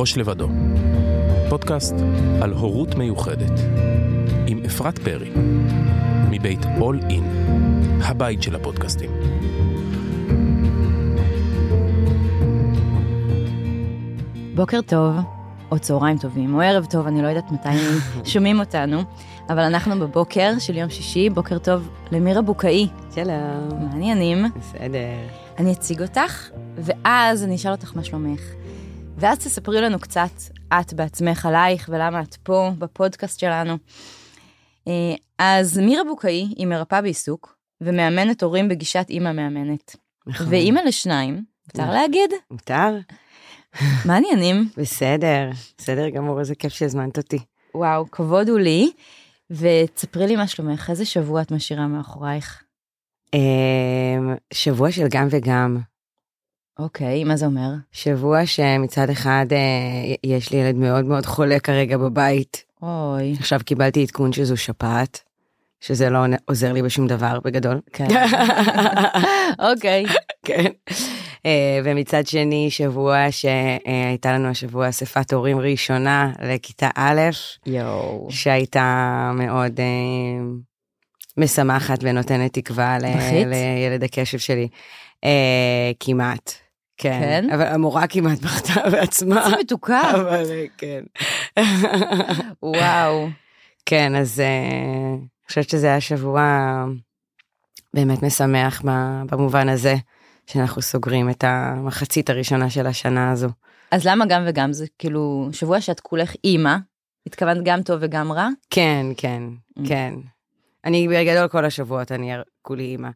ראש לבדו, פודקאסט על הורות מיוחדת, עם אפרת פרי, מבית All In, הבית של הפודקאסטים. בוקר טוב, או צהריים טובים, או ערב טוב, אני לא יודעת מתי שומעים אותנו, אבל אנחנו בבוקר של יום שישי, בוקר טוב למירה בוקאי. שלום. מה העניינים? בסדר. אני אציג אותך, ואז אני אשאל אותך מה שלומך. ואז תספרי לנו קצת את בעצמך עלייך ולמה את פה בפודקאסט שלנו. אה, אז מירה בוקאי היא מרפאה בעיסוק ומאמנת הורים בגישת אימא מאמנת. נכון. ואימא לשניים, מותר. להגיד? מותר? מה העניינים? בסדר. בסדר גמור, איזה כיף שהזמנת אותי. וואו, כבוד הוא לי. ותספרי לי מה שלומך, איזה שבוע את משאירה מאחורייך? אמ, שבוע של גם וגם. אוקיי, מה זה אומר? שבוע שמצד אחד אה, יש לי ילד מאוד מאוד חולה כרגע בבית. אוי, עכשיו קיבלתי עדכון שזו שפעת, שזה לא עוזר לי בשום דבר בגדול. כן. אוקיי. כן. אה, ומצד שני, שבוע שהייתה לנו השבוע אספת הורים ראשונה לכיתה א', יואו. שהייתה מאוד אה, משמחת ונותנת תקווה ל-? לילד הקשב שלי. אה, כמעט. כן. כן? אבל המורה כמעט בכתה בעצמה. איזה מתוקה. אבל אה, כן. וואו. כן, אז אה, אני חושבת שזה היה שבוע באמת משמח במובן הזה, שאנחנו סוגרים את המחצית הראשונה של השנה הזו. אז למה גם וגם זה כאילו שבוע שאת כולך אימא, התכוונת גם טוב וגם רע? כן, כן, Mm. כן. אני בגדול כל השבועות אני כולי אימא.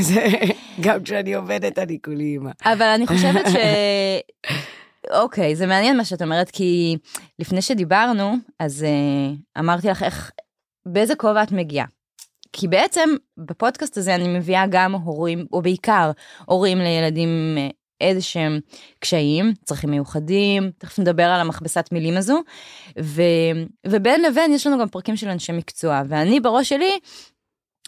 זה- גם כשאני עובדת אני כולי אימא. אבל אני חושבת ש... אוקיי, זה מעניין מה שאת אומרת, כי לפני שדיברנו, אז uh, אמרתי לך איך, באיזה כובע את מגיעה. כי בעצם בפודקאסט הזה אני מביאה גם הורים, או בעיקר הורים לילדים אה, איזה שהם קשיים, צרכים מיוחדים, תכף נדבר על המכבסת מילים הזו, ו, ובין לבין יש לנו גם פרקים של אנשי מקצוע, ואני בראש שלי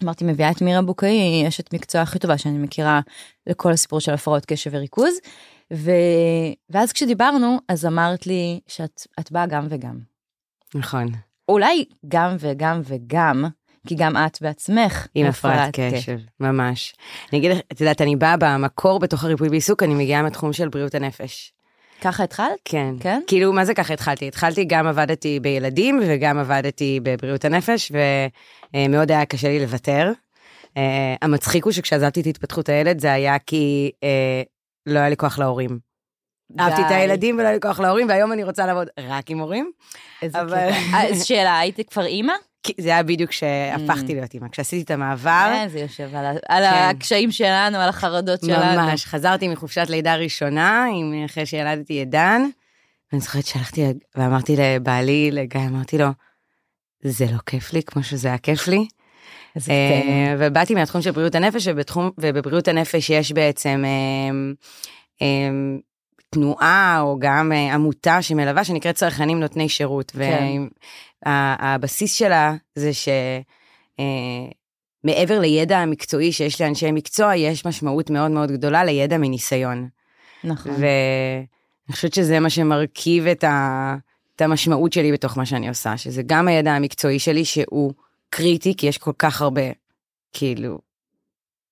אמרתי, מביאה את מירה בוקאי, היא אשת מקצוע הכי טובה שאני מכירה לכל הסיפור של הפרעות קשב וריכוז. ו... ואז כשדיברנו, אז אמרת לי שאת את באה גם וגם. נכון. אולי גם וגם וגם, כי גם את בעצמך עם הפרעת קשב, ממש. אני אגיד לך, את יודעת, אני באה במקור בתוך הריפוי בעיסוק, אני מגיעה מהתחום של בריאות הנפש. ככה התחלת? כן. כן? כאילו, מה זה ככה התחלתי? התחלתי, גם עבדתי בילדים וגם עבדתי בבריאות הנפש, ומאוד היה קשה לי לוותר. Uh, המצחיק הוא שכשעזבתי את התפתחות הילד, זה היה כי uh, לא היה לי כוח להורים. אהבתי את די. הילדים ולא היה לי כוח להורים, והיום אני רוצה לעבוד רק עם הורים. איזה אבל-. אה, אז שאלה, היית כבר אימא? זה היה בדיוק כשהפכתי להיות אימא. כשעשיתי את המעבר, כן, זה יושב על על כן. הקשיים שלנו, על החרדות שלנו. ממש, חזרתי מחופשת לידה ראשונה, עם, אחרי שילדתי את דן, ואני זוכרת שהלכתי ואמרתי לבעלי, לגיא, אמרתי לו, זה לא כיף לי כמו שזה היה כיף לי. אה, קטע. ובאתי מהתחום של בריאות הנפש, ובתחום, ובבריאות הנפש יש בעצם אה, אה, תנועה או גם אה, עמותה שמלווה שנקראת צרכנים נותני שירות. כן. והבסיס שלה זה ש... אה, לידע המקצועי שיש לאנשי מקצוע, יש משמעות מאוד מאוד גדולה לידע מניסיון. נכון. ואני חושבת שזה מה שמרכיב את, ה... את המשמעות שלי בתוך מה שאני עושה, שזה גם הידע המקצועי שלי שהוא קריטי, כי יש כל כך הרבה, כאילו,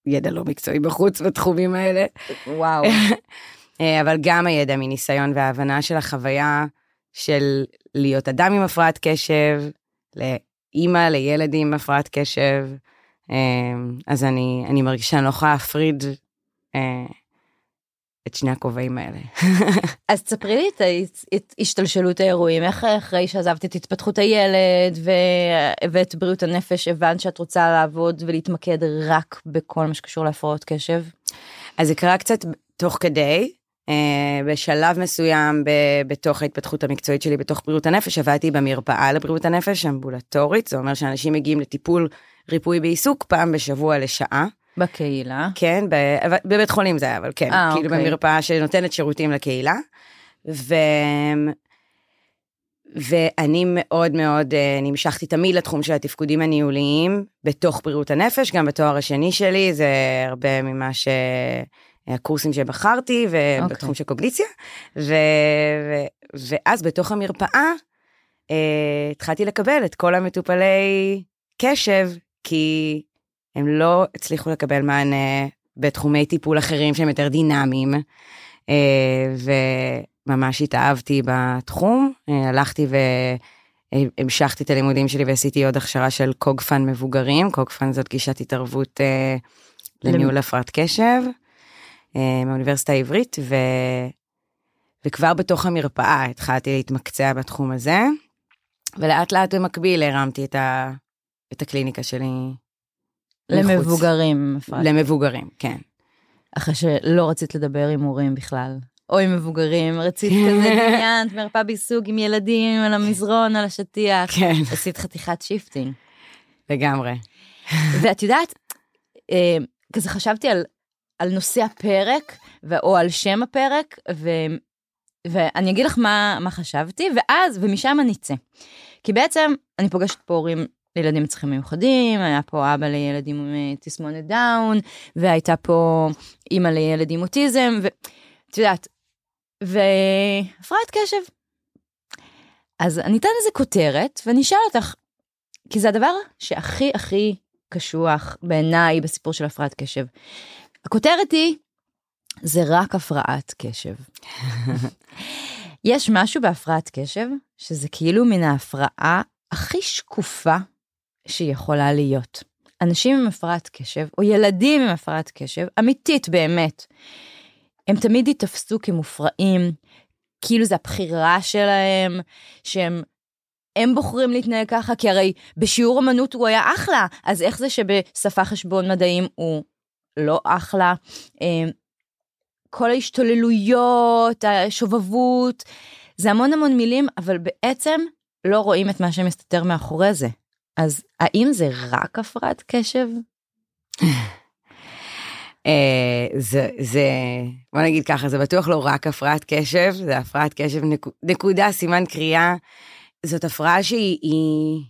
ידע לא מקצועי בחוץ בתחומים האלה, וואו. אה, אבל גם הידע מניסיון וההבנה של החוויה של להיות אדם עם הפרעת קשב, לאימא לילד עם הפרעת קשב, אה, אז אני, אני מרגישה שאני לא יכולה להפריד אה, את שני הכובעים האלה. אז תספרי לי את את השתלשלות האירועים, איך אחרי שעזבת את התפתחות הילד ו- ואת בריאות הנפש, הבנת שאת רוצה לעבוד ולהתמקד רק בכל מה שקשור להפרעות קשב? אז זה קרה קצת תוך כדי, בשלב מסוים בתוך ההתפתחות המקצועית שלי בתוך בריאות הנפש, עבדתי במרפאה לבריאות הנפש, אמבולטורית, זה אומר שאנשים מגיעים לטיפול ריפוי בעיסוק פעם בשבוע לשעה, בקהילה. כן, ב- בבית חולים זה היה, אבל כן, אה, כאילו אוקיי. במרפאה שנותנת שירותים לקהילה. ו... ואני מאוד מאוד אה, נמשכתי תמיד לתחום של התפקודים הניהוליים בתוך בריאות הנפש, גם בתואר השני שלי, זה הרבה ממה ש... הקורסים שבחרתי ובתחום אוקיי. של קוגניציה, ו, ו, ואז בתוך המרפאה אה, התחלתי לקבל את כל המטופלי קשב, כי הם לא הצליחו לקבל מענה בתחומי טיפול אחרים שהם יותר דינמיים, אה, וממש התאהבתי בתחום, אה, הלכתי והמשכתי את הלימודים שלי ועשיתי עוד הכשרה של קוגפן מבוגרים, קוגפן זאת גישת התערבות אה, לניהול הפרעת קשב, מהאוניברסיטה העברית, ו... וכבר בתוך המרפאה התחלתי להתמקצע בתחום הזה, ולאט לאט במקביל הרמתי את, ה... את הקליניקה שלי. מחוץ. למבוגרים, הפרעת למבוגרים, כן. אחרי שלא רצית לדבר עם הורים בכלל. או עם מבוגרים, רצית כזה דמיינת מרפאה בעיסוק עם ילדים על המזרון, על השטיח. כן, עשית חתיכת shifting. לגמרי. ואת יודעת, אה, כזה חשבתי על, על נושא הפרק, או על שם הפרק, ו, ואני אגיד לך מה, מה חשבתי, ואז, ומשם נצא. כי בעצם אני פוגשת פה הורים לילדים עם צרכים מיוחדים, היה פה אבא לילדים עם אה, תסמונת דאון, והייתה פה אימא לילד עם אוטיזם, ואת יודעת, והפרעת קשב. אז אני אתן לזה כותרת, ואני אשאל אותך, כי זה הדבר שהכי הכי קשוח בעיניי בסיפור של הפרעת קשב. הכותרת היא, זה רק הפרעת קשב. יש משהו בהפרעת קשב, שזה כאילו מן ההפרעה הכי שקופה שיכולה להיות. אנשים עם הפרעת קשב, או ילדים עם הפרעת קשב, אמיתית באמת, הם תמיד ייתפסו כמופרעים, כאילו זה הבחירה שלהם, שהם הם בוחרים להתנהג ככה, כי הרי בשיעור אמנות הוא היה אחלה, אז איך זה שבשפה חשבון מדעים הוא לא אחלה? אה, כל ההשתוללויות, השובבות, זה המון המון מילים, אבל בעצם לא רואים את מה שמסתתר מאחורי זה. אז האם זה רק הפרעת קשב? אה, זה, זה, בוא נגיד ככה, זה בטוח לא רק הפרעת קשב, זה הפרעת קשב נקו- נקודה, סימן קריאה. זאת הפרעה שהיא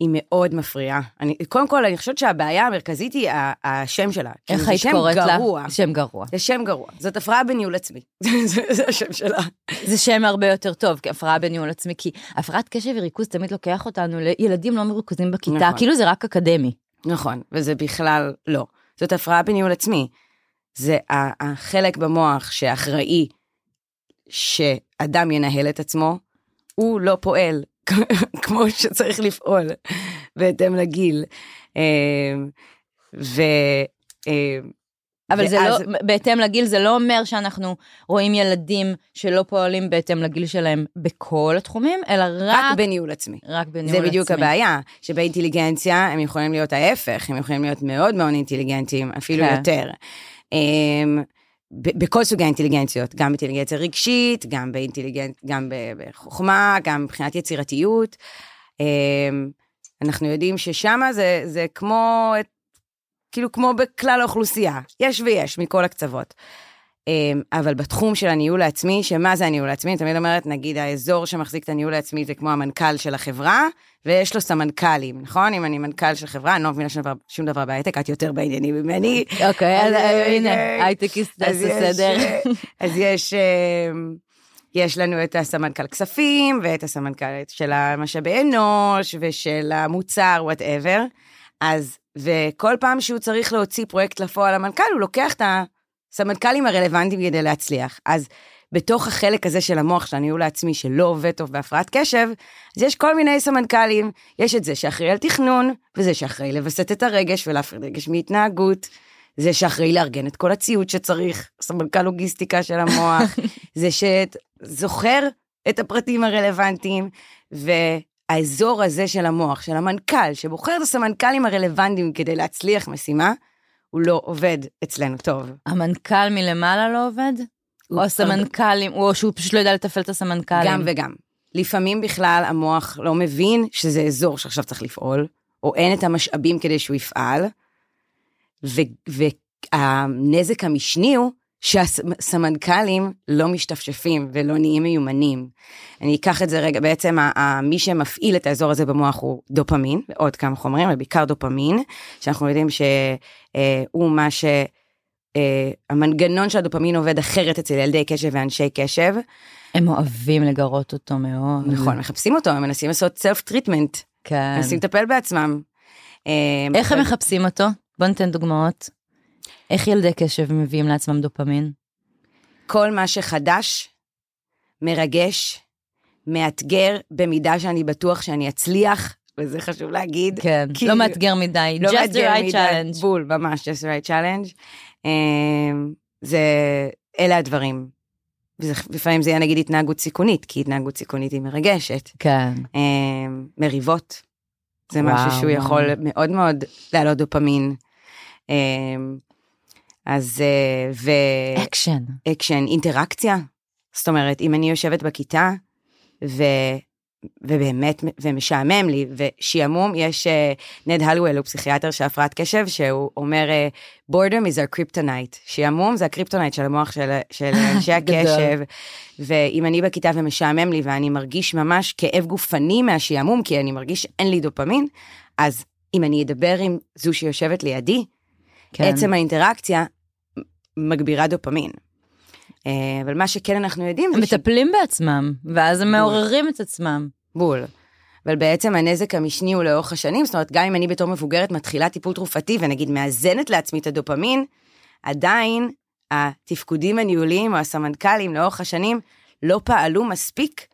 היא, מאוד מפריעה. אני, קודם כל, אני חושבת שהבעיה המרכזית היא השם שלה. כאילו, איך היית קוראת לה? שם גרוע. זה שם גרוע. זאת הפרעה בניהול עצמי. זה, זה השם שלה. זה שם הרבה יותר טוב, כהפרעה בניהול עצמי, כי הפרעת קשב וריכוז תמיד לוקח אותנו לילדים לא מרוכזים בכיתה, נכון. כאילו זה רק אקדמי. נכון, וזה בכלל לא. זאת הפרעה בניהול עצמי. זה החלק במוח שאחראי שאדם ינהל את עצמו, הוא לא פועל כמו שצריך לפעול בהתאם לגיל. אמ, ו... אמ, אבל זה ואז- לא, בהתאם לגיל, זה לא אומר שאנחנו רואים ילדים שלא פועלים בהתאם לגיל שלהם בכל התחומים, אלא רק, רק בניהול עצמי. רק בניהול זה עצמי. בדיוק הבעיה, שבאינטליגנציה הם יכולים להיות ההפך, הם יכולים להיות מאוד מאוד אינטליגנטים, אפילו כן. יותר. בכל סוגי האינטליגנציות, גם באינטליגנציה רגשית, גם באינטליגנט, גם בחוכמה, גם מבחינת יצירתיות. אמ, אנחנו יודעים ששם זה, זה כמו, כאילו כמו בכלל האוכלוסייה, יש ויש מכל הקצוות. אמ, אבל בתחום של הניהול העצמי, שמה זה הניהול העצמי? אני תמיד אומרת, נגיד האזור שמחזיק את הניהול העצמי זה כמו המנכ"ל של החברה, ויש לו סמנכ"לים, נכון? אם אני מנכ"ל של חברה, אני לא מבינה שום דבר, בהייטק, את יותר בעניינים ממני. אוקיי, אז אה, אה, הנה, אה, הייטקיסט תעשה יש, סדר. אה, אז יש, אה, יש לנו את הסמנכ"ל כספים, ואת הסמנכ"ל של המשאבי אנוש, ושל המוצר, whatever. אז, וכל פעם שהוא צריך להוציא פרויקט לפועל למנכ"ל, הוא לוקח את הסמנכ"לים הרלוונטיים כדי להצליח. אז בתוך החלק הזה של המוח, של הניהול העצמי, שלא עובד טוב בהפרעת קשב, אז יש כל מיני סמנכ"לים. יש את זה שאחראי על תכנון, וזה שאחראי לווסת את הרגש ולהפריד רגש מהתנהגות. זה שאחראי לארגן את כל הציוד שצריך, סמנכ"ל לוגיסטיקה של המוח, זה שזוכר את הפרטים הרלוונטיים, והאזור הזה של המוח, של המנכ"ל, שבוחר את הסמנכ"לים הרלוונטיים כדי להצליח משימה, הוא לא עובד אצלנו טוב. המנכ"ל מלמעלה לא עובד? או הסמנכ"לים, או שהוא פשוט לא יודע לתפעל את הסמנכ"לים? גם וגם. לפעמים בכלל המוח לא מבין שזה אזור שעכשיו צריך לפעול, או אין את המשאבים כדי שהוא יפעל, והנזק המשני הוא שהסמנכ"לים לא משתפשפים ולא נהיים מיומנים. אני אקח את זה רגע, בעצם מי שמפעיל את האזור הזה במוח הוא דופמין, ועוד כמה חומרים, אבל בעיקר דופמין, שאנחנו יודעים שהוא מה ש... אה, המנגנון של הדופמין עובד אחרת אצל ילדי קשב ואנשי קשב. הם אוהבים לגרות אותו מאוד. נכון, מחפשים אותו, הם מנסים לעשות self treatment, כן. מנסים לטפל בעצמם. אה, איך הם מחפשים אותו? בוא ניתן דוגמאות. איך ילדי קשב מביאים לעצמם דופמין? כל מה שחדש, מרגש, מאתגר, במידה שאני בטוח שאני אצליח, וזה חשוב להגיד. כן, כאילו- לא מאתגר מדי. לא just the right מדי, challenge. בול, ממש, just the right challenge. אמ, זה, אלה הדברים. וזה- לפעמים זה יהיה נגיד התנהגות סיכונית, כי התנהגות סיכונית היא מרגשת. כן. אמ, מריבות, זה וואו, משהו שהוא וואו. יכול מאוד מאוד להעלות דופמין. אז, אה, ו... אקשן. אקשן, אינטראקציה. זאת אומרת, אם אני יושבת בכיתה, ו... ובאמת, ומשעמם לי, ושעמום, יש אה, נד האלוואל, הוא פסיכיאטר של הפרעת קשב, שהוא אומר, אה, boredom is our kryptonite. שעמום זה ה kryptonite של המוח של, של אנשי. הקשב, ואם אני בכיתה ומשעמם לי, ואני מרגיש ממש כאב גופני מהשעמום, כי אני מרגיש שאין לי דופמין, אז אם אני אדבר עם זו שיושבת לידי, כן. עצם האינטראקציה מגבירה דופמין. אה, אבל מה שכן אנחנו יודעים הם זה ש... מטפלים בעצמם, ואז הם בול. מעוררים את עצמם. בול. אבל בעצם הנזק המשני הוא לאורך השנים, זאת אומרת, גם אם אני בתור מבוגרת מתחילה טיפול תרופתי ונגיד מאזנת לעצמי את הדופמין, עדיין התפקודים הניהוליים או הסמנכ"לים לאורך השנים לא פעלו מספיק,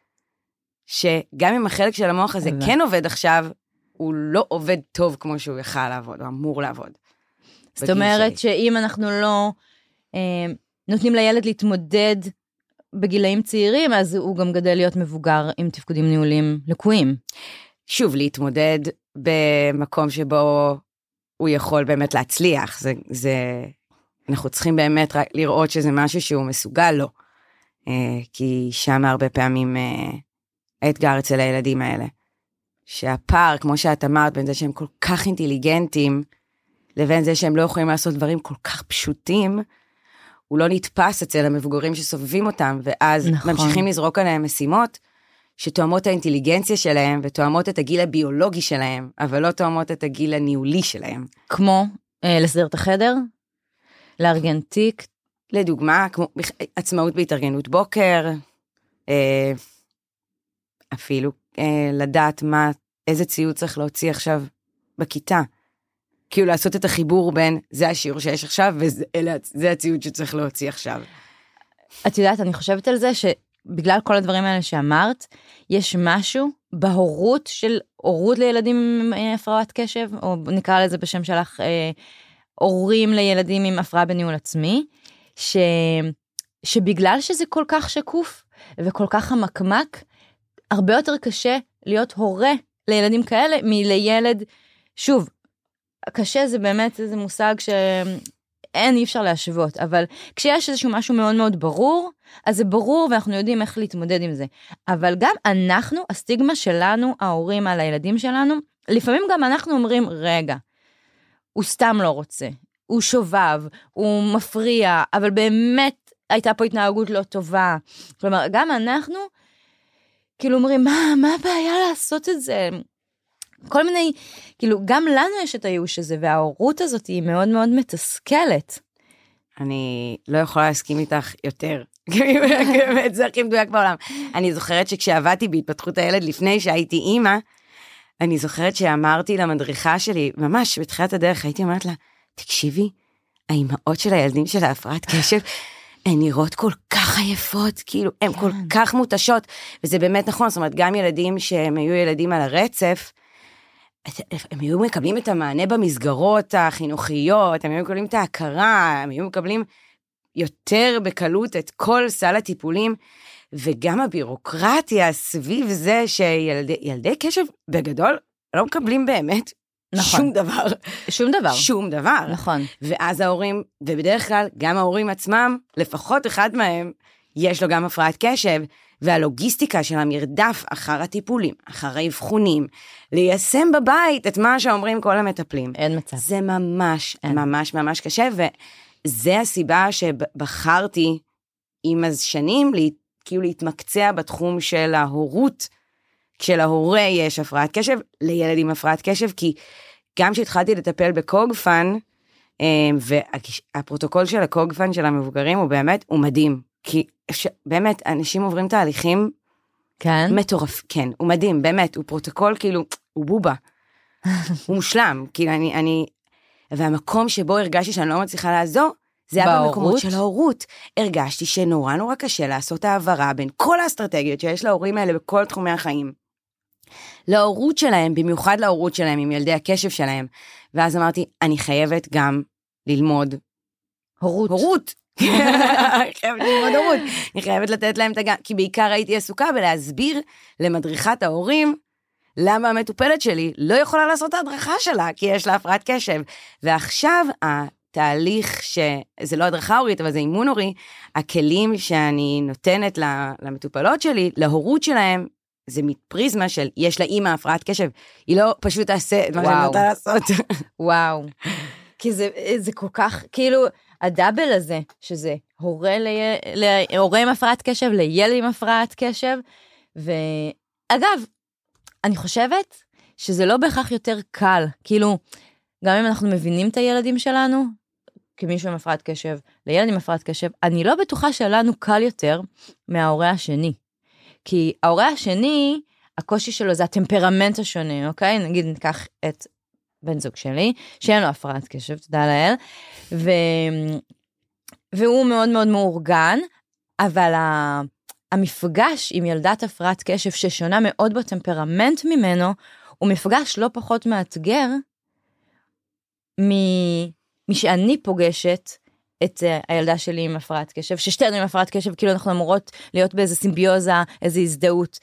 שגם אם החלק של המוח הזה. כן עובד עכשיו, הוא לא עובד טוב כמו שהוא יכל לעבוד, הוא אמור לעבוד. זאת אומרת שלי. שאם אנחנו לא נותנים לילד להתמודד בגילאים צעירים, אז הוא גם גדל להיות מבוגר עם תפקודים ניהוליים לקויים. שוב, להתמודד במקום שבו הוא יכול באמת להצליח. זה, זה, אנחנו צריכים באמת לראות שזה משהו שהוא מסוגל לו. אה, כי שם הרבה פעמים אה, האתגר אצל הילדים האלה. שהפער, כמו שאת אמרת, בין זה שהם כל כך אינטליגנטים, לבין זה שהם לא יכולים לעשות דברים כל כך פשוטים, הוא לא נתפס אצל המבוגרים שסובבים אותם, ואז נכון. ממשיכים לזרוק עליהם משימות שתואמות האינטליגנציה שלהם ותואמות את הגיל הביולוגי שלהם, אבל לא תואמות את הגיל הניהולי שלהם. כמו אה, לסדר את החדר, לארגן תיק, לדוגמה, כמו עצמאות בהתארגנות בוקר, אה, אפילו אה, לדעת מה, איזה ציוד צריך להוציא עכשיו בכיתה. כאילו לעשות את החיבור בין זה השיעור שיש עכשיו וזה הציוד שצריך להוציא עכשיו. את יודעת, אני חושבת על זה שבגלל כל הדברים האלה שאמרת, יש משהו בהורות של הורות לילדים עם אה, הפרעת קשב, או נקרא לזה בשם שלך, אה, הורים לילדים עם הפרעה בניהול עצמי, ש... שבגלל שזה כל כך שקוף וכל כך חמקמק, הרבה יותר קשה להיות הורה לילדים כאלה מלילד, שוב, קשה זה באמת איזה מושג שאין, אי אפשר להשוות, אבל כשיש איזשהו משהו מאוד מאוד ברור, אז זה ברור ואנחנו יודעים איך להתמודד עם זה. אבל גם אנחנו, הסטיגמה שלנו, ההורים על הילדים שלנו, לפעמים גם אנחנו אומרים, רגע, הוא סתם לא רוצה, הוא שובב, הוא מפריע, אבל באמת הייתה פה התנהגות לא טובה. כלומר, גם אנחנו, כאילו אומרים, מה, מה הבעיה לעשות את זה? כל מיני, כאילו, גם לנו יש את הייאוש הזה, וההורות הזאת היא מאוד מאוד מתסכלת. אני לא יכולה להסכים איתך יותר. באמת, זה הכי מדויק בעולם. אני זוכרת שכשעבדתי בהתפתחות הילד לפני שהייתי אימא, אני זוכרת שאמרתי למדריכה שלי, ממש בתחילת הדרך, הייתי אומרת לה, תקשיבי, האימהות של הילדים של ההפרעת קשב, הן נראות כל כך עייפות, כאילו, הן כל כך מותשות, וזה באמת נכון, זאת אומרת, גם ילדים שהם היו ילדים על הרצף, הם היו מקבלים את המענה במסגרות החינוכיות, הם היו מקבלים את ההכרה, הם היו מקבלים יותר בקלות את כל סל הטיפולים, וגם הבירוקרטיה סביב זה שילדי קשב בגדול לא מקבלים באמת נכון. שום דבר. שום דבר. שום דבר. נכון. ואז ההורים, ובדרך כלל גם ההורים עצמם, לפחות אחד מהם, יש לו גם הפרעת קשב, והלוגיסטיקה של המרדף אחר הטיפולים, אחר האבחונים, ליישם בבית את מה שאומרים כל המטפלים. אין מצב. זה ממש, אין. ממש ממש קשה, וזה הסיבה שבחרתי עם השנים, לה, כאילו להתמקצע בתחום של ההורות, כשלהורה יש הפרעת קשב, לילד עם הפרעת קשב, כי גם כשהתחלתי לטפל ב Cog-Fun, אמ, והפרוטוקול של ה Cog-Fun של המבוגרים הוא באמת, הוא מדהים. כי אפשר, באמת, אנשים עוברים תהליכים כן? מטורף, כן, הוא מדהים, באמת, הוא פרוטוקול כאילו, הוא בובה. הוא מושלם, כאילו אני, אני, והמקום שבו הרגשתי שאני לא מצליחה לעזור, זה היה במקומות? של ההורות. הרגשתי שנורא נורא קשה לעשות העברה בין כל האסטרטגיות שיש להורים האלה בכל תחומי החיים. להורות שלהם, במיוחד להורות שלהם עם ילדי הקשב שלהם. ואז אמרתי, אני חייבת גם ללמוד הורות. הורות. חייבת ללמוד הורות. אני חייבת לתת להם את הגן, כי בעיקר הייתי עסוקה בלהסביר למדריכת ההורים למה המטופלת שלי לא יכולה לעשות את ההדרכה שלה, כי יש לה הפרעת קשב. ועכשיו התהליך, שזה לא הדרכה הורית, אבל זה אימון הורי, הכלים שאני נותנת ל- למטופלות שלי, להורות שלהם, זה מפריזמה של יש לאימא הפרעת קשב, היא לא פשוט תעשה את מה שאני. רוצה לעשות. וואו. כי זה, זה כל כך, כאילו, הדאבל הזה, שזה הורה, לי, להורה עם הפרעת קשב, לילד עם הפרעת קשב, ואגב, אני חושבת שזה לא בהכרח יותר קל, כאילו, גם אם אנחנו מבינים את הילדים שלנו, כמישהו עם הפרעת קשב, לילד עם הפרעת קשב, אני לא בטוחה שלנו קל יותר מההורה השני. כי ההורה השני, הקושי שלו זה הטמפרמנט השונה, אוקיי? נגיד ניקח את בן זוג שלי, שאין לו הפרעת קשב, תודה לאל, ו... והוא מאוד מאוד מאורגן, אבל ה... המפגש עם ילדת הפרעת קשב ששונה מאוד בטמפרמנט ממנו, הוא מפגש לא פחות מאתגר. משאני פוגשת את אה, הילדה שלי עם הפרעת קשב, ששתינו עם הפרעת קשב, כאילו אנחנו אמורות להיות באיזה סימביוזה, איזה הזדהות.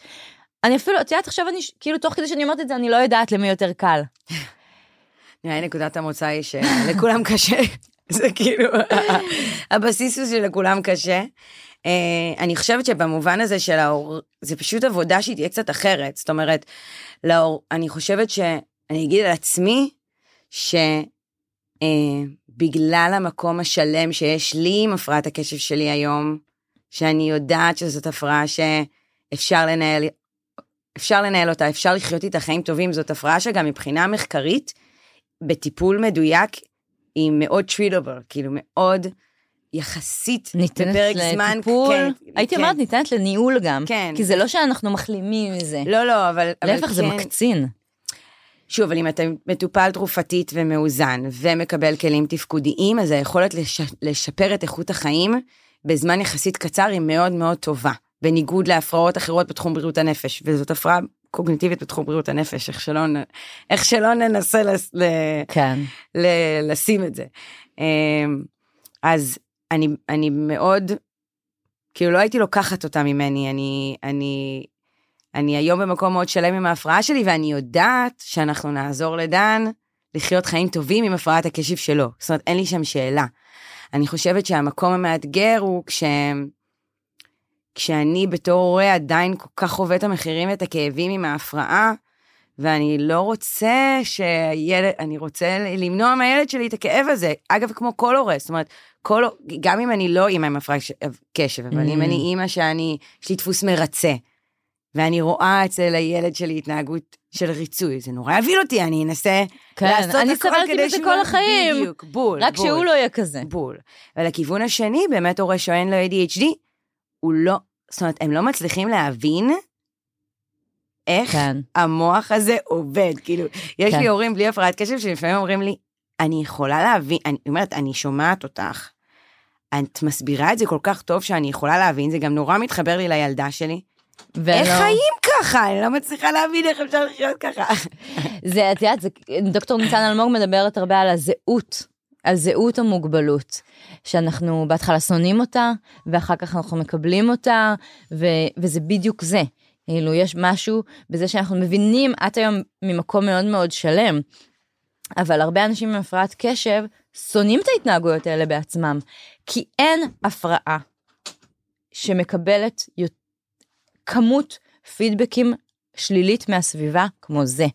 אני אפילו, את יודעת, עכשיו אני, כאילו תוך כדי שאני אומרת את זה, אני לא יודעת למי יותר קל. נראה לי נקודת המוצא היא שלכולם קשה. זה כאילו, הבסיס הוא שלכולם קשה. אה, אני חושבת שבמובן הזה של ההור, זה פשוט עבודה שהיא תהיה קצת אחרת. זאת אומרת, להור, אני חושבת ש... אני אגיד על עצמי, שבגלל המקום השלם שיש לי עם הפרעת הקשב שלי היום, שאני יודעת שזאת הפרעה שאפשר לנהל, אפשר לנהל אותה, אפשר לחיות איתה חיים טובים, זאת הפרעה שגם מבחינה מחקרית, בטיפול מדויק, היא מאוד treatable, כאילו מאוד יחסית, ניתנת בפרק זמן, לטיפול, כן, הייתי כן. אומרת ניתנת לניהול גם, כן. כי זה לא שאנחנו מחלימים מזה, לא, לא, אבל... להפך זה כן. מקצין. שוב, אבל אם אתה מטופל תרופתית ומאוזן ומקבל כלים תפקודיים, אז היכולת לש... לשפר את איכות החיים בזמן יחסית קצר היא מאוד מאוד טובה, בניגוד להפרעות אחרות בתחום בריאות הנפש, וזאת הפרעה קוגניטיבית בתחום בריאות הנפש, איך שלא. איך שלא ננסה לס... ל... כן. ל- לשים את זה. אמ, אז אני, אני מאוד, כאילו לא הייתי לוקחת אותה ממני, אני, אני, אני היום במקום מאוד שלם עם ההפרעה שלי, ואני יודעת שאנחנו נעזור לדן לחיות חיים טובים עם הפרעת הקשב שלו. זאת אומרת, אין לי שם שאלה. אני חושבת שהמקום המאתגר הוא כש... כשאני בתור הורה עדיין כל כך חווה את המחירים ואת הכאבים עם ההפרעה, ואני לא רוצה שהילד, אני רוצה למנוע מהילד שלי את הכאב הזה. אגב, כמו כל הורה, זאת אומרת, כל, גם אם אני לא אימא עם הפרעת קשב, אבל אם Mm. אני אימא שאני, יש לי דפוס מרצה, ואני רואה אצל הילד שלי התנהגות של ריצוי, זה נורא יבהיל אותי, אני אנסה כן, לעשות אני הכל סבלתי כדי שהוא- כל החיים. בדיוק, בול, רק בול. שהוא לא יהיה כזה. בול. ולכיוון השני, באמת הורה שאין לו ADHD, הוא לא, זאת אומרת, הם לא מצליחים להבין איך כן. המוח הזה עובד. כאילו, יש כן. לי הורים בלי הפרעת קשב שלפעמים אומרים לי, אני יכולה להבין, אני אומרת, אני שומעת אותך. את מסבירה את זה כל כך טוב שאני יכולה להבין, זה גם נורא מתחבר לי לילדה שלי. ולא- איך חיים ככה? אני לא מצליחה להבין איך אפשר לחיות ככה. זה, את יודעת, דוקטור ניצן אלמוג מדברת הרבה על הזהות, על זהות המוגבלות, שאנחנו בהתחלה שונאים אותה, ואחר כך אנחנו מקבלים אותה, ו, וזה בדיוק זה. כאילו, יש משהו בזה שאנחנו מבינים, את היום ממקום מאוד מאוד שלם, אבל הרבה אנשים עם הפרעת קשב שונאים את ההתנהגויות האלה בעצמם, כי אין הפרעה שמקבלת יות- כמות פידבקים שלילית מהסביבה כמו זה.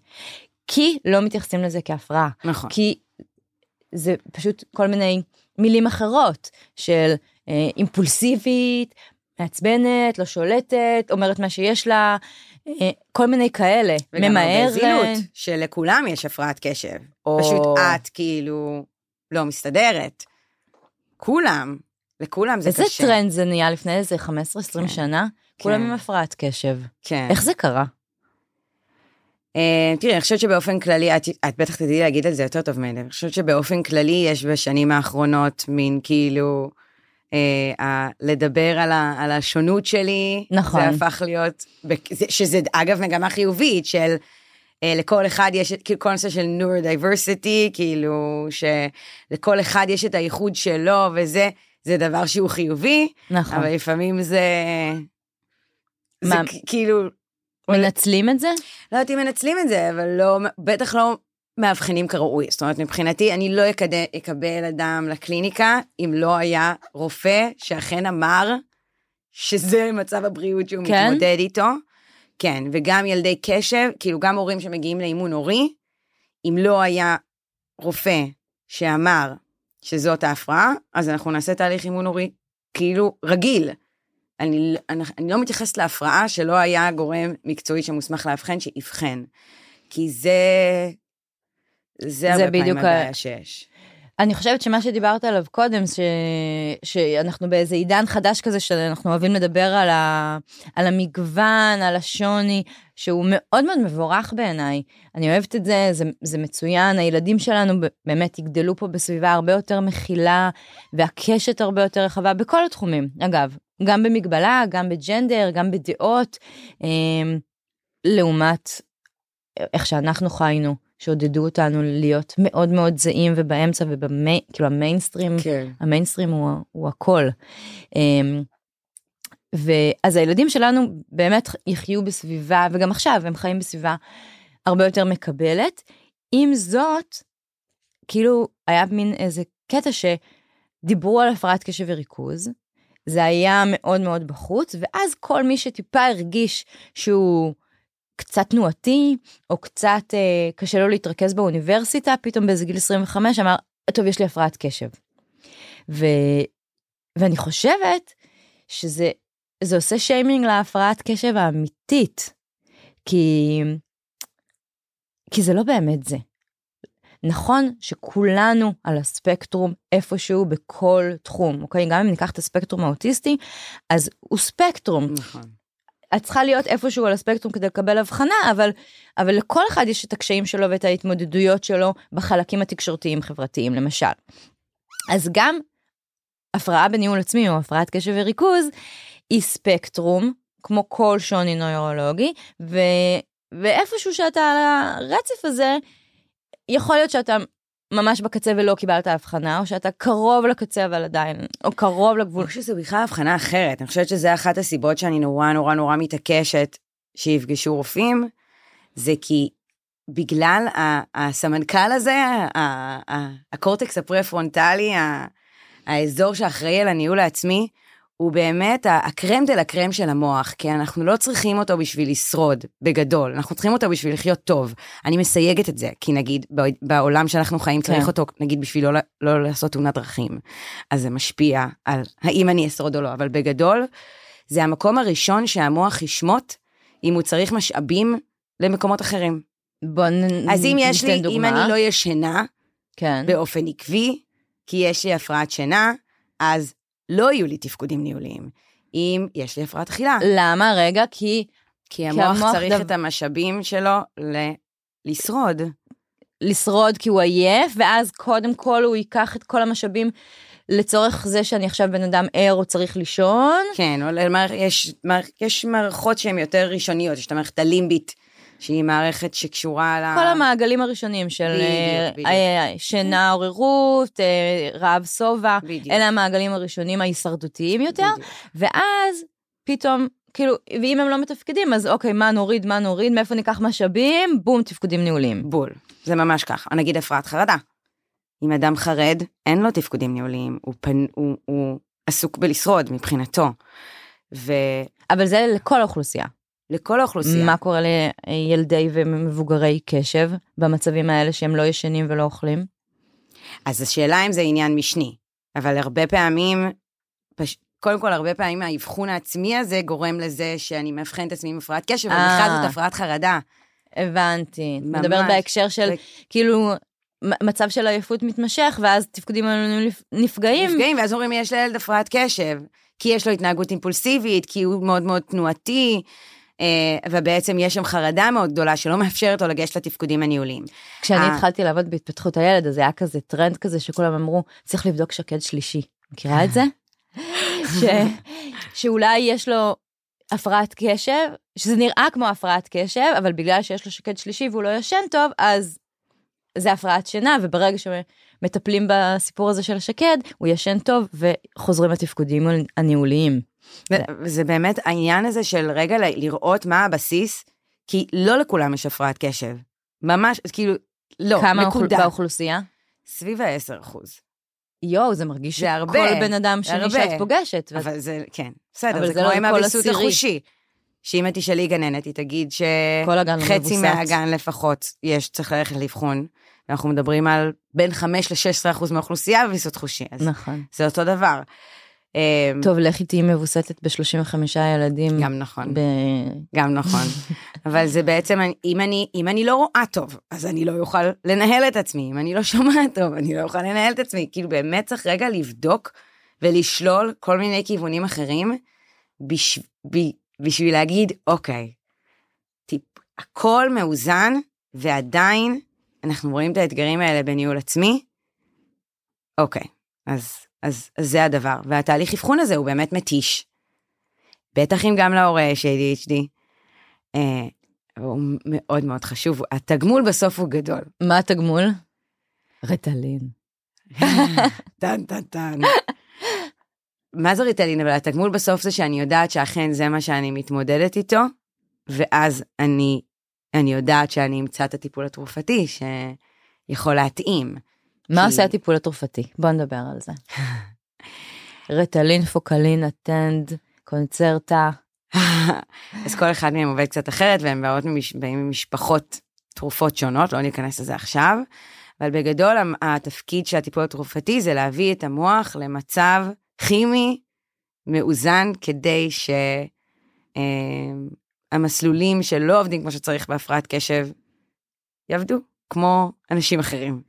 כי לא מתייחסים לזה כהפרעה. נכון. כי זה פשוט כל מיני מילים אחרות של אה, אימפולסיבית, מעצבנת, לא שולטת, אומרת מה שיש לה, אה, כל מיני כאלה. וגם הרבה ממהרת. זילות, שלכולם יש הפרעת קשב. או- פשוט את כאילו לא מסתדרת. כולם, לכולם זה איזה קשה. טרנד זה נהיה לפני איזה 15-20 כן. שנה? כולם כן. עם הפרעת קשב. כן. איך זה קרה? אה, תראי, אני חושבת שבאופן כללי, את, את בטח תדעי להגיד על זה יותר טוב ממני, אני חושבת שבאופן כללי יש בשנים האחרונות מין כאילו, אה, לדבר על, ה, על השונות שלי, נכון. זה הפך להיות, זה- שזה אגב מגמה חיובית של אה, לכל אחד יש, כאילו כל הנושא של neurodiversity, כאילו שלכל אחד יש את הייחוד שלו וזה, זה דבר שהוא חיובי, נכון. אבל לפעמים זה, זה מה? כ- כאילו, מנצלים את זה? לא יודעת אם מנצלים את זה, אבל לא, בטח לא מאבחנים כראוי. זאת אומרת, מבחינתי, אני לא אקד... אקבל אדם לקליניקה אם לא היה רופא שאכן אמר שזה מצב הבריאות שהוא כן? מתמודד איתו. כן, וגם ילדי קשב, כאילו גם הורים שמגיעים לאימון הורי, אם לא היה רופא שאמר שזאת ההפרעה, אז אנחנו נעשה תהליך אימון הורי כאילו רגיל. אני, אני, אני לא מתייחסת להפרעה שלא היה גורם מקצועי שמוסמך לאבחן, שיבחן. כי זה... זה הרבה פעמים הבעיה שיש. אני חושבת שמה שדיברת עליו קודם, ש... שאנחנו באיזה עידן חדש כזה, שאנחנו אוהבים לדבר על, ה... על המגוון, על השוני, שהוא מאוד מאוד מבורך בעיניי. אני אוהבת את זה, זה, זה מצוין, הילדים שלנו באמת יגדלו פה בסביבה הרבה יותר מכילה, והקשת הרבה יותר רחבה בכל התחומים, אגב, גם במגבלה, גם בג'נדר, גם בדעות, אה, לעומת איך שאנחנו חיינו. שעודדו אותנו להיות מאוד מאוד זהים ובאמצע ובמי... כאילו המיינסטרים, כן. המיינסטרים הוא, הוא הכל. אמ, ואז הילדים שלנו באמת יחיו בסביבה, וגם עכשיו הם חיים בסביבה הרבה יותר מקבלת. עם זאת, כאילו היה מין איזה קטע שדיברו על הפרעת קשב וריכוז, זה היה מאוד מאוד בחוץ, ואז כל מי שטיפה הרגיש שהוא קצת תנועתי, או קצת אה, קשה לו להתרכז באוניברסיטה, פתאום באיזה גיל 25 אמר, טוב, יש לי הפרעת קשב. ו... ואני חושבת שזה זה עושה שיימינג להפרעת קשב האמיתית, כי, כי זה לא באמת זה. נכון שכולנו על הספקטרום איפשהו בכל תחום, אוקיי? גם אם ניקח את הספקטרום האוטיסטי, אז הוא ספקטרום. נכון. את צריכה להיות איפשהו על הספקטרום כדי לקבל הבחנה, אבל, אבל לכל אחד יש את הקשיים שלו ואת ההתמודדויות שלו בחלקים התקשורתיים חברתיים למשל. אז גם הפרעה בניהול עצמי או הפרעת קשב וריכוז היא ספקטרום, כמו כל שוני נוירולוגי, ו, ואיפשהו שאתה על הרצף הזה, יכול להיות שאתה ממש בקצה ולא קיבלת הבחנה, או שאתה קרוב לקצה אבל עדיין, או קרוב לגבול. אני חושבת שזו בכלל הבחנה אחרת. אני חושבת שזה אחת הסיבות שאני נורא נורא נורא מתעקשת שיפגשו רופאים, זה כי בגלל הסמנכ"ל הזה, הקורטקס הפרה-פרונטלי, האזור שאחראי על הניהול העצמי, הוא באמת הקרם דה לה קרם של המוח, כי אנחנו לא צריכים אותו בשביל לשרוד, בגדול, אנחנו צריכים אותו בשביל לחיות טוב. אני מסייגת את זה, כי נגיד בעולם שאנחנו חיים צריך כן. אותו, נגיד בשביל לא, לא לעשות תאונת דרכים. אז זה משפיע על האם אני אשרוד או לא, אבל בגדול, זה המקום הראשון שהמוח ישמוט אם הוא צריך משאבים למקומות אחרים. בוא נ... אז אם יש לי, ניתן אם דוגמה. אני לא ישנה כן. באופן עקבי, כי יש לי הפרעת שינה, אז לא יהיו לי תפקודים ניהוליים. אם יש לי הפרעת אכילה, למה? רגע, כי כי המוח המוח צריך דו- את המשאבים שלו ל- לשרוד. לשרוד כי הוא עייף, ואז קודם כל הוא ייקח את כל המשאבים לצורך זה שאני עכשיו בן אדם ער או צריך לישון. כן, או למערכ- יש, מערכ- יש מערכות שהן יותר ראשוניות, יש את המערכת הלימבית, שהיא מערכת שקשורה ל... כל המעגלים הראשונים של בדיוק, אה, בדיוק. אה, שינה, עוררות, אה, רעב שובע. אלה המעגלים הראשונים ההישרדותיים יותר, בדיוק. ואז פתאום, כאילו, ואם הם לא מתפקדים, אז אוקיי, מה נוריד, מה נוריד, מאיפה ניקח משאבים, בום, תפקודים ניהוליים. בול, זה ממש ככה. נגיד הפרעת חרדה. אם אדם חרד, אין לו תפקודים ניהוליים, הוא, פנ... הוא, הוא עסוק בלשרוד מבחינתו. ולכל אבל זה לכל האוכלוסייה. האוכלוסייה. מה קורה לילדי ומבוגרי קשב במצבים האלה שהם לא ישנים ולא אוכלים? אז השאלה אם זה עניין משני, אבל הרבה פעמים, פש... קודם כל, הרבה פעמים האבחון העצמי הזה גורם לזה שאני מאבחן את עצמי עם הפרעת קשב, אה. ובכלל זאת הפרעת חרדה. הבנתי. ממש. מדברת בהקשר של זה- כאילו מצב של עייפות מתמשך, ואז תפקודים נפ- נפגעים. נפגעים, ואז אומרים, יש לילד הפרעת קשב, כי יש לו התנהגות אימפולסיבית, כי הוא מאוד מאוד תנועתי, ובעצם יש שם חרדה מאוד גדולה שלא מאפשרת לו לגשת לתפקודים הניהוליים. כשאני אה. התחלתי לעבוד בהתפתחות הילד, אז היה כזה טרנד כזה שכולם אמרו, צריך לבדוק שקד שלישי. מכירה את זה? ש... שאולי יש לו הפרעת קשב, שזה נראה כמו הפרעת קשב, אבל בגלל שיש לו שקד שלישי והוא לא ישן טוב, אז זה הפרעת שינה, וברגע שמטפלים בסיפור הזה של השקד, הוא ישן טוב וחוזרים לתפקודים הניהוליים. ו- וזה באמת העניין הזה של רגע לראות מה הבסיס, כי לא לכולם יש הפרעת קשב. ממש, כאילו, לא, כמה אוכל... נקודה. באוכלוסייה? סביב ה-10 אחוז. יואו, זה מרגיש זה הרבה, שכל בן אדם זה שני. שאת פוגשת. ואת- אבל זה, כן, בסדר, אבל זה זה כמו לא עם הוויסות. החושי. שאם את תשאלי גננת, היא תגיד כל לא שחצי מבוסת. מהגן לפחות יש, צריך ללכת לאבחון. אנחנו מדברים על בין 5 ל-16 אחוז מהאוכלוסייה בוויסות חושי, אז נכון. זה אותו דבר. אמ, טוב, לכי תהיי מבוסתת ב-35 ילדים. גם נכון. ב... גם נכון. אבל זה בעצם, אם אני, אם אני לא רואה טוב, אז אני לא אוכל לנהל את עצמי. אם אני לא שומעת טוב, אני לא אוכל לנהל את עצמי. כאילו באמת צריך רגע לבדוק ולשלול כל מיני כיוונים אחרים, בש, ב, בשביל להגיד, אוקיי, טיפ, הכל מאוזן, ועדיין אנחנו רואים את האתגרים האלה בניהול עצמי. אוקיי, אז, אז, אז זה הדבר. והתהליך אבחון הזה הוא באמת מתיש. בטח אם גם להורה יש ADHD. אה, הוא מאוד מאוד חשוב. התגמול בסוף הוא גדול. מה התגמול? רטלין. טן טן טן. מה זה ריטלין? אבל התגמול בסוף זה שאני יודעת שאכן זה מה שאני מתמודדת איתו, ואז אני, אני יודעת שאני אמצא את הטיפול התרופתי שיכול להתאים. מה כי- עושה הטיפול התרופתי? בוא נדבר על זה. רטלין, פוקלין, אטנד, קונצרטה. אז כל אחד מהם עובד קצת אחרת, והם באות ממש, באים ממשפחות תרופות שונות, לא ניכנס לזה עכשיו, אבל בגדול התפקיד של הטיפול התרופתי זה להביא את המוח למצב כימי מאוזן, כדי שהמסלולים שלא עובדים כמו שצריך בהפרעת קשב, יעבדו כמו אנשים אחרים.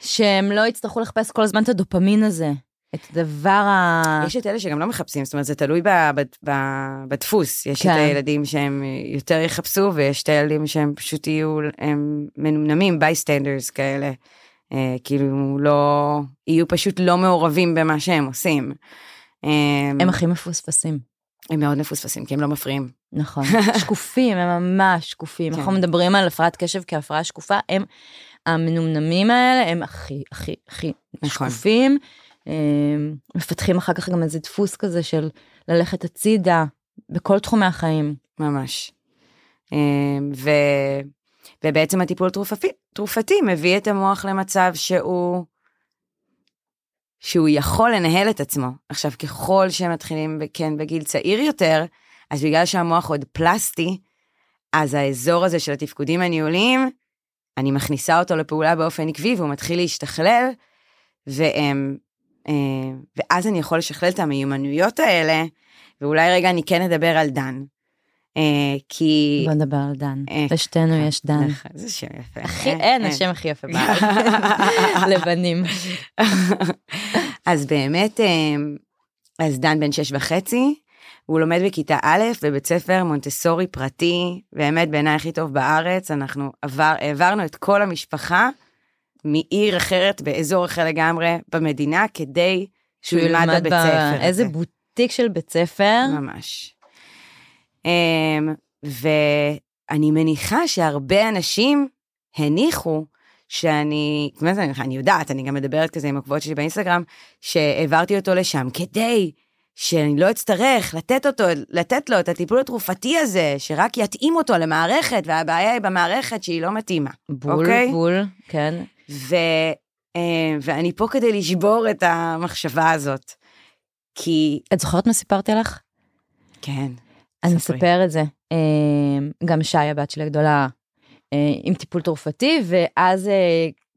שהם לא יצטרכו לחפש כל הזמן את הדופמין הזה. את הדבר ה... יש את אלה שגם לא מחפשים, זאת אומרת, זה תלוי ב, ב, ב, בדפוס. יש כן. את הילדים שהם יותר יחפשו, ויש את הילדים שהם פשוט יהיו, הם מנומנמים, bystanders כאלה. אה, כאילו, לא, יהיו פשוט לא מעורבים במה שהם עושים. אה, הם הכי מפוספסים. הם מאוד מפוספסים, כי הם לא מפריעים. נכון. שקופים, הם ממש שקופים. כן. אנחנו מדברים על הפרעת קשב כהפרעה שקופה, הם, המנומנמים האלה, הם הכי, הכי, הכי נכון. שקופים. הם מפתחים אחר כך גם איזה דפוס כזה של ללכת הצידה בכל תחומי החיים. ממש. אה, ו... ובעצם הטיפול התרופתי תרופתי מביא את המוח למצב שהוא שהוא יכול לנהל את עצמו. עכשיו, ככל שהם מתחילים, ב- כן, בגיל צעיר יותר, אז בגלל שהמוח עוד פלסטי, אז האזור הזה של התפקודים הניהוליים, אני מכניסה אותו לפעולה באופן עקבי והוא מתחיל להשתכלל, והם, אה, ואז אני יכול לשכלל את המיומנויות האלה, ואולי רגע אני כן אדבר על דן. אה, כי... בוא נדבר על דן. אה, לשתינו יש דן. נכון, זה שם יפה. הכי, אין. השם הכי יפה בארץ. לבנים. אז באמת, אז דן בן שש וחצי, הוא לומד בכיתה א' בבית ספר מונטסורי פרטי, באמת בעיניי הכי טוב בארץ, אנחנו עבר, העברנו את כל המשפחה מעיר אחרת, באזור אחר לגמרי במדינה, כדי שהוא ילמד בבית ספר. הזה. איזה בוטיק של בית ספר. ממש. Um, ואני מניחה שהרבה אנשים הניחו שאני, זה אני? אני יודעת, אני גם מדברת כזה עם עקבות שלי באינסטגרם, שהעברתי אותו לשם כדי שאני לא אצטרך לתת אותו, לתת לו את הטיפול התרופתי הזה, שרק יתאים אותו למערכת, והבעיה היא במערכת שהיא לא מתאימה. בול, אוקיי? בול, כן. ו, אה, ואני פה כדי לשבור את המחשבה הזאת. כי, את זוכרת מה סיפרתי לך? כן, אני. אספר את זה. אה, גם שי, הבת שלי הגדולה, אה, עם טיפול תרופתי, ואז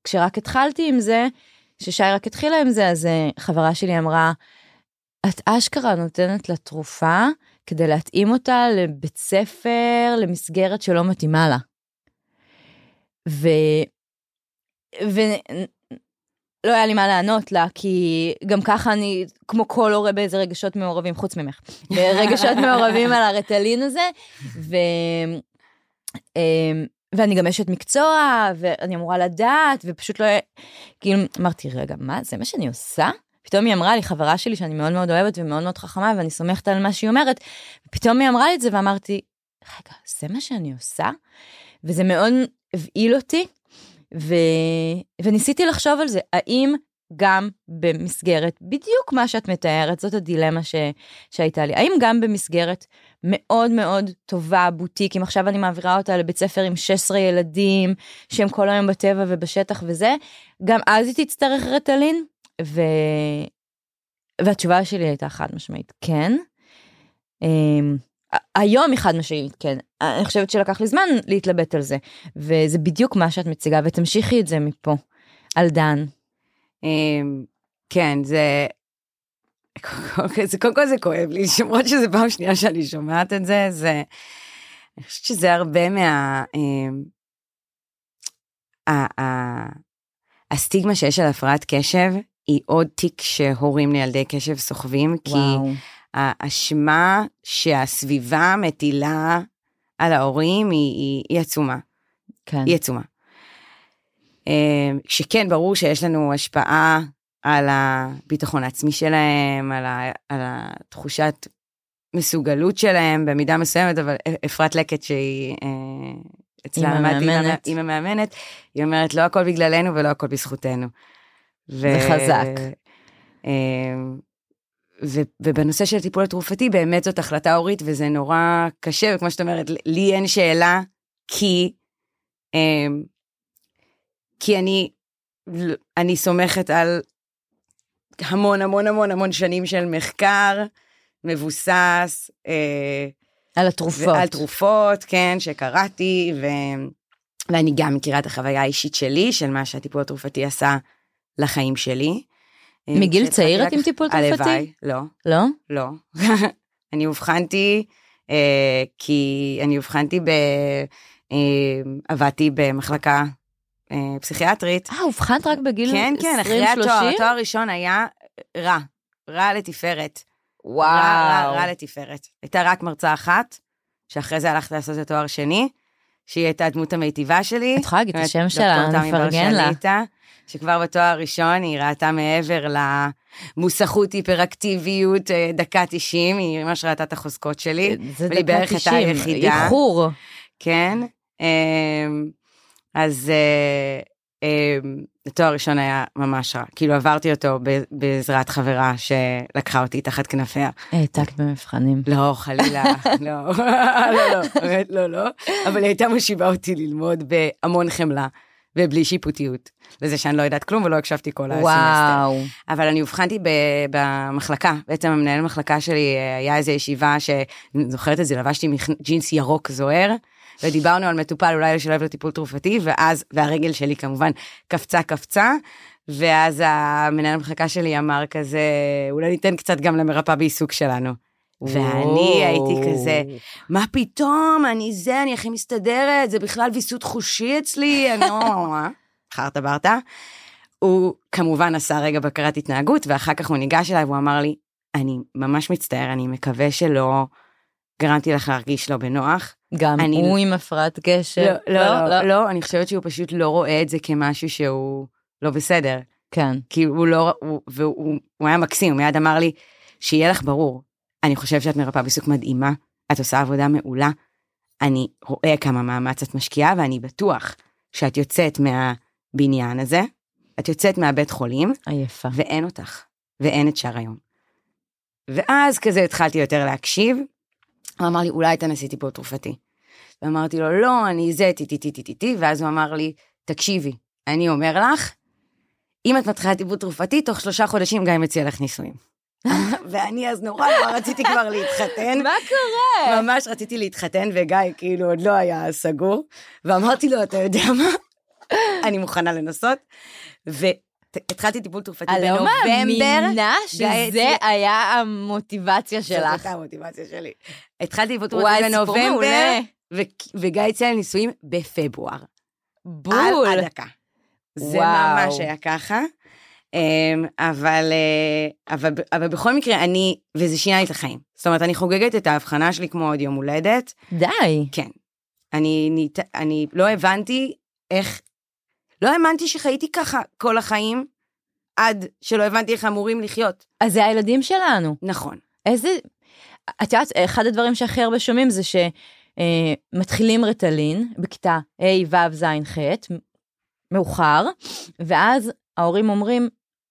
כשרק התחלתי עם זה, ששי רק התחילה עם זה, אז חברה שלי אמרה, את אשכרה נותנת לה תרופה כדי להתאים אותה לבית ספר, למסגרת שלא מתאימה לה. ולא היה לי מה לענות לה, כי גם ככה אני, כמו כל הורה באיזה רגשות מעורבים, חוץ ממך, רגשות מעורבים על הרטלין הזה, ו... אמ, ואני גם אשת מקצוע, ואני אמורה לדעת, ופשוט לא... כאילו, אמרתי, רגע, מה, זה מה שאני עושה? פתאום היא אמרה לי, חברה שלי שאני מאוד מאוד אוהבת ומאוד מאוד חכמה, ואני סומכת על מה שהיא אומרת, ופתאום היא אמרה לי את זה, ואמרתי, רגע, זה מה שאני עושה? וזה מאוד הבהיל אותי, ו... וניסיתי לחשוב על זה, האם גם במסגרת, בדיוק מה שאת מתארת, זאת הדילמה ש... שהייתה לי, האם גם במסגרת מאוד מאוד טובה, בוטיק, אם עכשיו אני מעבירה אותה לבית ספר עם 16 ילדים, שהם כל היום בטבע ובשטח וזה, גם אז היא תצטרך רטלין? ו... והתשובה שלי הייתה חד משמעית, כן. אמ, היום היא חד משמעית, כן. אני חושבת שלקח לי זמן להתלבט על זה, וזה בדיוק מה שאת מציגה, ותמשיכי את זה מפה, על דן. אמ, כן, זה... קודם כל זה כואב לי, למרות שזה פעם שנייה שאני שומעת את זה, זה... אני חושבת שזה הרבה מה... אמ, הסטיגמה שיש על הפרעת קשב היא עוד תיק שהורים לילדי קשב סוחבים, כי האשמה שהסביבה מטילה על ההורים היא, היא, היא עצומה. כן. היא עצומה. אמ, שכן, ברור שיש לנו השפעה על הביטחון העצמי שלהם, על, ה, על התחושת מסוגלות שלהם במידה מסוימת, אבל אפרת לקט שהיא אה, אצלה המאמנת. עם המאמנת, היא אומרת לא הכל בגללנו ולא הכל בזכותנו. זה. חזק. אמ, ו, ובנושא של הטיפול התרופתי באמת זאת החלטה הורית וזה נורא קשה וכמו שאת אומרת לי אין שאלה כי אמ, כי אני אני סומכת על המון המון המון המון שנים של מחקר מבוסס אה, על התרופות על תרופות כן שקראתי ו, ואני גם מכירה את החוויה האישית שלי של מה שהטיפול התרופתי עשה לחיים שלי. אה, מגיל צעיר את עם טיפול תרופתי? הלוואי, לא. לא? לא. אני אובחנתי, אה, כי אני אובחנתי ב... אה, עבדתי במחלקה אה, פסיכיאטרית. אה, אובחנת רק בגיל 20-30? כן, כן, אחרי התואר, התואר הראשון היה רע, רע לתפארת. וואו. רע, רע, רע לתפארת. הייתה רק מרצה אחת, שאחרי זה הלכתי לעשות את התואר שני, שהיא הייתה הדמות המיטיבה שלי. את יכולה להגיד את השם שלה, נפרגן לה. שכבר בתואר הראשון היא ראתה מעבר למוסכות, היפראקטיביות, אה, דקה 90, היא ממש ראתה את החוזקות שלי. זה דקה 90, איחור. כן, אמ, אז אה, אמ, התואר הראשון היה ממש רע, כאילו עברתי אותו בעזרת חברה שלקחה אותי תחת כנפיה. העתקת במבחנים. לא, חלילה, לא, לא, לא, באמת לא, לא, אבל היא הייתה מושיבה אותי ללמוד בהמון חמלה. ובלי שיפוטיות. לזה שאני לא יודעת כלום ולא הקשבתי כל הסמסטר. וואו. אבל אני אובחנתי במחלקה, בעצם המנהל המחלקה שלי אה, היה איזו ישיבה שאני זוכרת את זה, לבשתי ג'ינס ירוק זוהר, ודיברנו על מטופל אולי לשלב לו טיפול תרופתי, ואז, והרגל שלי כמובן קפצה קפצה, ואז המנהל המחלקה שלי אמר כזה, אולי ניתן קצת גם למרפאה בעיסוק שלנו. ואני הייתי כזה, מה פתאום, אני זה, אני הכי מסתדרת, זה בכלל ויסות חושי אצלי, אני לא... חרטה ברטה. הוא כמובן עשה רגע בקרת התנהגות, ואחר כך הוא ניגש אליי והוא אמר לי, אני ממש מצטער, אני מקווה שלא גרמתי לך להרגיש לא בנוח. גם אני... הוא עם הפרעת קשר. לא, לא, לא, לא, לא, אני חושבת שהוא פשוט לא רואה את זה כמשהו שהוא לא בסדר. כן. כי הוא לא, הוא, והוא הוא היה מקסים, הוא מיד אמר לי, שיהיה לך ברור, אני חושב שאת מרפאה בעיסוק מדהימה, את עושה עבודה מעולה. אני רואה כמה מאמץ את משקיעה ואני בטוח שאת יוצאת מהבניין הזה, את יוצאת מהבית חולים, עייפה, ואין אותך, ואין את שאר היום. ואז כזה התחלתי יותר להקשיב, הוא אמר לי, אולי תנסי טיפול תרופתי. ואמרתי לו, לא, אני זה, טי טי טי טי טי טי, ואז הוא אמר לי, תקשיבי, אני אומר לך, אם את מתחילה טיפול תרופתי, תוך שלושה חודשים גיא מציע לך נישואים. ואני אז נורא נורא רציתי כבר להתחתן. מה קורה? ממש רציתי להתחתן, וגיא כאילו עוד לא היה סגור. ואמרתי לו, אתה יודע מה? אני מוכנה לנסות. והתחלתי טיפול תרופתי בנובמבר. אני לא מאמינה שזה היה המוטיבציה שלך. זאת הייתה המוטיבציה שלי. התחלתי טיפול תרופתי בנובמבר, וגיא הציע לנישואים בפברואר. בול. על הדקה. זה. ממש היה ככה. אמ, אבל, אה, אבל, אבל בכל מקרה, אני, וזה שינה לי את החיים. זאת אומרת, אני חוגגת את ההבחנה שלי כמו עוד יום הולדת. די. כן. אני, נית, אני לא הבנתי איך, לא האמנתי שחייתי ככה כל החיים, עד שלא הבנתי איך אמורים לחיות. אז זה הילדים שלנו. נכון. איזה... את יודעת, אחד הדברים שהכי הרבה שומעים זה שמתחילים רטלין בכיתה ה', ו', ז', ח', מאוחר, ואז ההורים אומרים,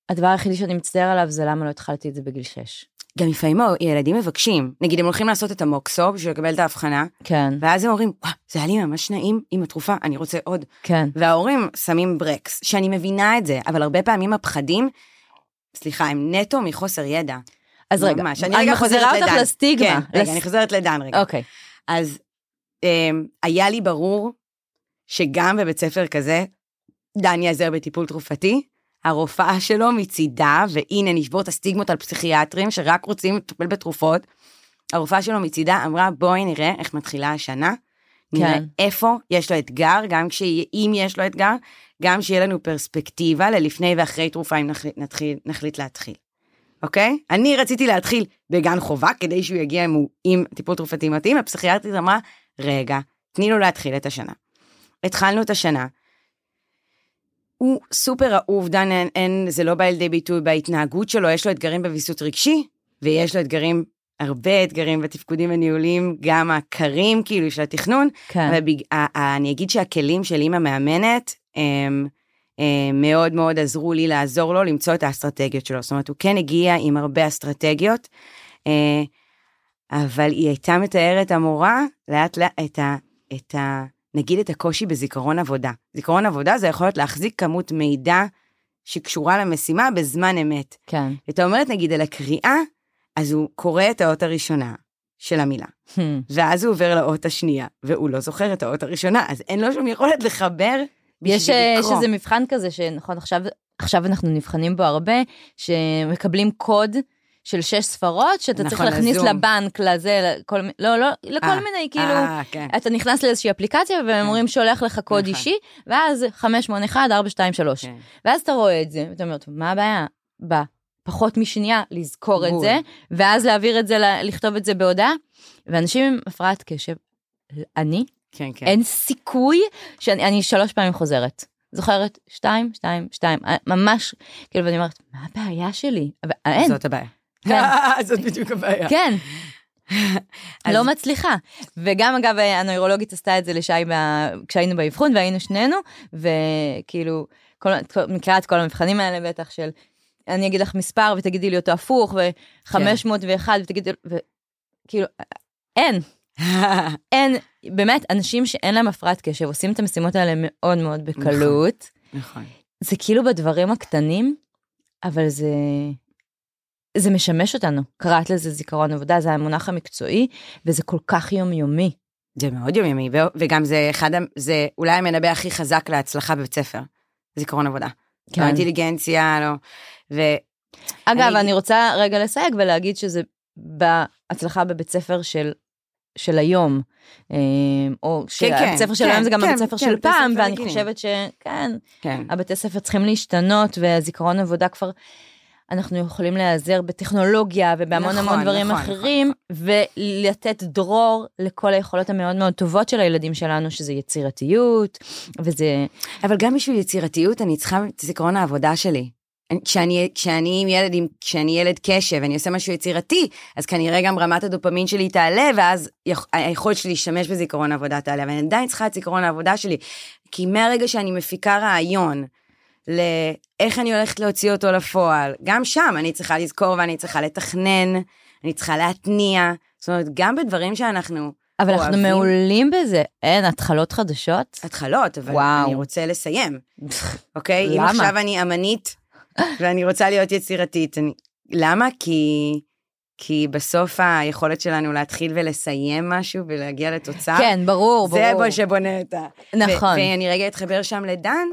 הדבר היחידי שאני מצטער עליו זה למה לא התחלתי את זה בגיל 6. גם לפעמים ילדים מבקשים, נגיד הם הולכים לעשות את המוקסו בשביל לקבל את ההבחנה, כן, ואז הם אומרים, וואו, זה היה לי ממש נעים עם התרופה, אני רוצה עוד. כן. וההורים שמים ברקס, שאני מבינה את זה, אבל הרבה פעמים הפחדים, סליחה, הם נטו מחוסר ידע. אז רגע, ממש. אני רגע מחזירה חוזרת אותך לדן. לסטיגמה. כן, רגע, לס- אני חוזרת לדן רגע. אוקיי. אז um, היה לי ברור שגם בבית ספר כזה, דן ייעזר בטיפול תרופתי, הרופאה שלו מצידה, והנה נשבור את הסטיגמות על פסיכיאטרים שרק רוצים לטפל בתרופות, הרופאה שלו מצידה אמרה בואי נראה איך מתחילה השנה, נראה כן. איפה יש לו אתגר, גם אם יש לו אתגר, גם שיהיה לנו פרספקטיבה ללפני ואחרי תרופה אם נחליט, נתחיל, נחליט להתחיל. אוקיי? אני רציתי להתחיל בגן חובה כדי שהוא יגיע עם, עם טיפול תרופתי מתאים, הפסיכיאטרית אמרה, רגע, תני לו להתחיל את השנה. התחלנו את השנה. הוא סופר אהוב, דן, אין, אין, זה לא בא לידי ביטוי בהתנהגות שלו, יש לו אתגרים בוויסות רגשי, ויש לו אתגרים, הרבה אתגרים בתפקודים הניהוליים, גם הקרים כאילו של התכנון, כן. ה- ה- אני אגיד שהכלים של אימא מאמנת, הם, הם מאוד מאוד עזרו לי לעזור לו למצוא את האסטרטגיות שלו. זאת אומרת, הוא כן הגיע עם הרבה אסטרטגיות, אה, אבל היא הייתה מתארת המורה לאט לאט את ה... את ה נגיד את הקושי בזיכרון עבודה. זיכרון עבודה זה יכול להיות להחזיק כמות מידע שקשורה למשימה בזמן אמת. כן. אתה אומרת נגיד על הקריאה, אז הוא קורא את האות הראשונה של המילה. Hmm. ואז הוא עובר לאות השנייה, והוא לא זוכר את האות הראשונה, אז אין לו שום יכולת לחבר יש בשביל אה, לקרוא. שזה מבחן כזה שנכון עכשיו עכשיו אנחנו נבחנים בו הרבה שמקבלים קוד של שש ספרות שאתה צריך נכון, להכניס לזום. לבנק לזה לכל לא לא לכל אה, מיני כאילו אה, כן. אתה נכנס לאיזושהי אפליקציה והם אומרים שולח לך קוד נכון. אישי ואז 581 423 כן. ואז אתה רואה את זה ואתה אומר "טוב, מה הבעיה בפחות משנייה לזכור את בול. זה ואז להעביר את זה לכתוב את זה בהודעה ואנשים עם הפרעת קשב אני כן, כן. אין סיכוי שאני אני שלוש פעמים חוזרת. זוכרת? שתיים, שתיים, שתיים, אה, ממש, כאילו, ואני אומרת, מה הבעיה שלי? אבל אין, זאת הבעיה. כן. זאת בדיוק הבעיה. כן, לא מצליחה. וגם, אגב, הנוירולוגית עשתה את זה לשי כשהיינו באבחון, והיינו שנינו, וכאילו, מכירה את כל המבחנים האלה בטח של, אני אגיד לך מספר ותגידי לי אותו הפוך, ו-501 ותגידי, וכאילו, אין, אין, באמת, אנשים שאין להם הפרעת קשב עושים את המשימות האלה מאוד מאוד בקלות. נכון. זה כאילו בדברים הקטנים, אבל זה... זה משמש אותנו. קראת לזה זיכרון עבודה, זה המונח המקצועי, וזה כל כך יומיומי. זה מאוד יומיומי, וגם זה אחד, זה אולי המנבא הכי חזק להצלחה בבית ספר. זיכרון עבודה. כן. לא אינטליגנציה, לא. ו... אגב, אני- אני רוצה רגע לסייג ולהגיד שזה בהצלחה בבית ספר של... של היום, אה, או כן, שהבית ספר של כן, היום זה גם כן, הבית ספר כן, של בתי פעם, ואני רגילים. חושבת שכן, כן. הבתי ספר צריכים להשתנות, והזיכרון עבודה כבר, אנחנו יכולים להיעזר בטכנולוגיה ובהמון נכון, המון דברים נכון, אחרים, ולתת דרור לכל היכולות המאוד מאוד טובות של הילדים שלנו, שזה יצירתיות, וזה... אבל גם בשביל יצירתיות אני צריכה את זיכרון העבודה שלי. אני- כשאני, כשאני ילד, כשאני ילד קשב ואני עושה משהו יצירתי, אז כנראה גם רמת הדופמין שלי תעלה, ואז יכ- היכולת שלי להשתמש בזיכרון העבודה תעלה, אבל אני עדיין צריכה את זיכרון העבודה שלי, כי מהרגע שאני מפיקה רעיון, לאיך אני הולכת להוציא אותו לפועל, גם שם אני צריכה לזכור ואני צריכה לתכנן, אני צריכה להתניע, זאת אומרת, גם בדברים שאנחנו אבל אנחנו אוהבים- מעולים בזה. אין, התחלות חדשות? התחלות, אבל וואו. אני רוצה לסיים. אוקיי? אם למה? עכשיו אני אמנית ואני רוצה להיות יצירתית, אני... למה? כי... כי בסוף היכולת שלנו להתחיל ולסיים משהו ולהגיע לתוצאה, כן, ברור, ברור. זה בו שבונה את ה... נכון. ואני רגע אתחבר שם לדן,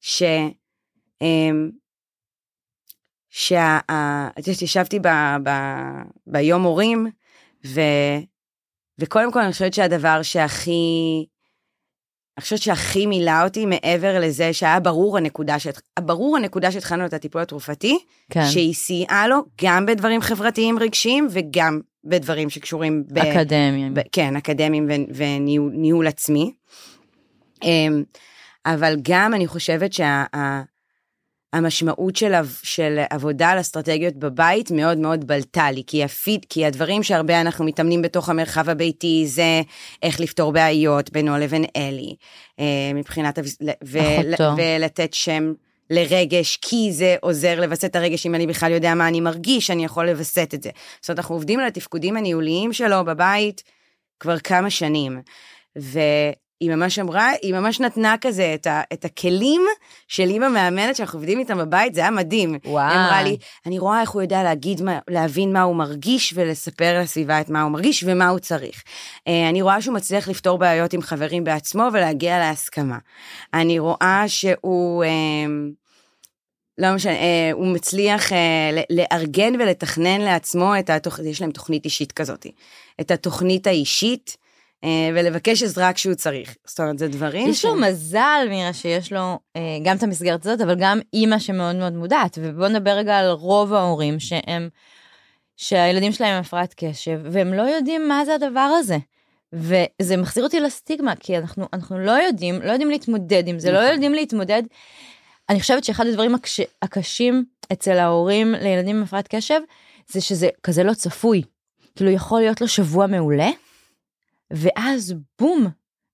ש... אמ, שה... את יודעת, ישבתי ב... ב... ביום הורים, ו... וקודם כל אני חושבת שהדבר שהכי... אני חושבת שהכי מילא אותי מעבר לזה שהיה ברור הנקודה, שאת, ברור הנקודה שהתחלנו את הטיפול התרופתי, כן. שהיא סייעה לו גם בדברים חברתיים רגשיים וגם בדברים שקשורים ב... אקדמיים. ב- כן, אקדמיים ו- וניהול ניהול עצמי. אמ, אבל גם אני חושבת שהמשמעות של, של עבודה על אסטרטגיות בבית מאוד מאוד בלטה לי, כי, הפיד, כי הדברים שהרבה אנחנו מתאמנים בתוך המרחב הביתי זה איך לפתור בעיות בינו לבין אלי, אה, מבחינת, ו-. ולתת שם לרגש, כי זה עוזר לווסת את הרגש, אם אני בכלל יודע מה אני מרגיש, אני יכול לווסת את זה. זאת אומרת, אנחנו עובדים על התפקודים הניהוליים שלו בבית כבר כמה שנים. והיא ממש אמרה, היא ממש נתנה כזה את, ה, את הכלים של אימא מאמנת שאנחנו עובדים איתם בבית, זה היה מדהים. וואו. היא אמרה לי, אני רואה איך הוא יודע להגיד, מה, להבין מה הוא מרגיש ולספר לסביבה את מה הוא מרגיש ומה הוא צריך. אה, אני רואה שהוא מצליח לפתור בעיות עם חברים בעצמו ולהגיע להסכמה. אני רואה שהוא... אה, לא משנה, אה, הוא מצליח אה, לארגן ולתכנן לעצמו את התוכנית, יש להם תוכנית אישית כזאת, את התוכנית האישית, ולבקש עזרה כשהוא צריך. זאת אומרת, זה דברים יש לו מזל, מירה, שיש לו אה, גם את המסגרת הזאת, אבל גם אימא שמאוד מאוד מודעת. ובואו נדבר רגע על רוב ההורים שהם, שהילדים שלהם עם הפרעת קשב, והם לא יודעים מה זה הדבר הזה. וזה מחזיר אותי לסטיגמה, כי אנחנו, אנחנו לא יודעים, לא יודעים להתמודד עם זה, לא נכון. יודעים להתמודד. אני חושבת שאחד הדברים הקש, הקשים אצל ההורים לילדים עם הפרעת קשב, זה שזה כזה לא צפוי. כאילו יכול להיות לו שבוע מעולה, ואז בום,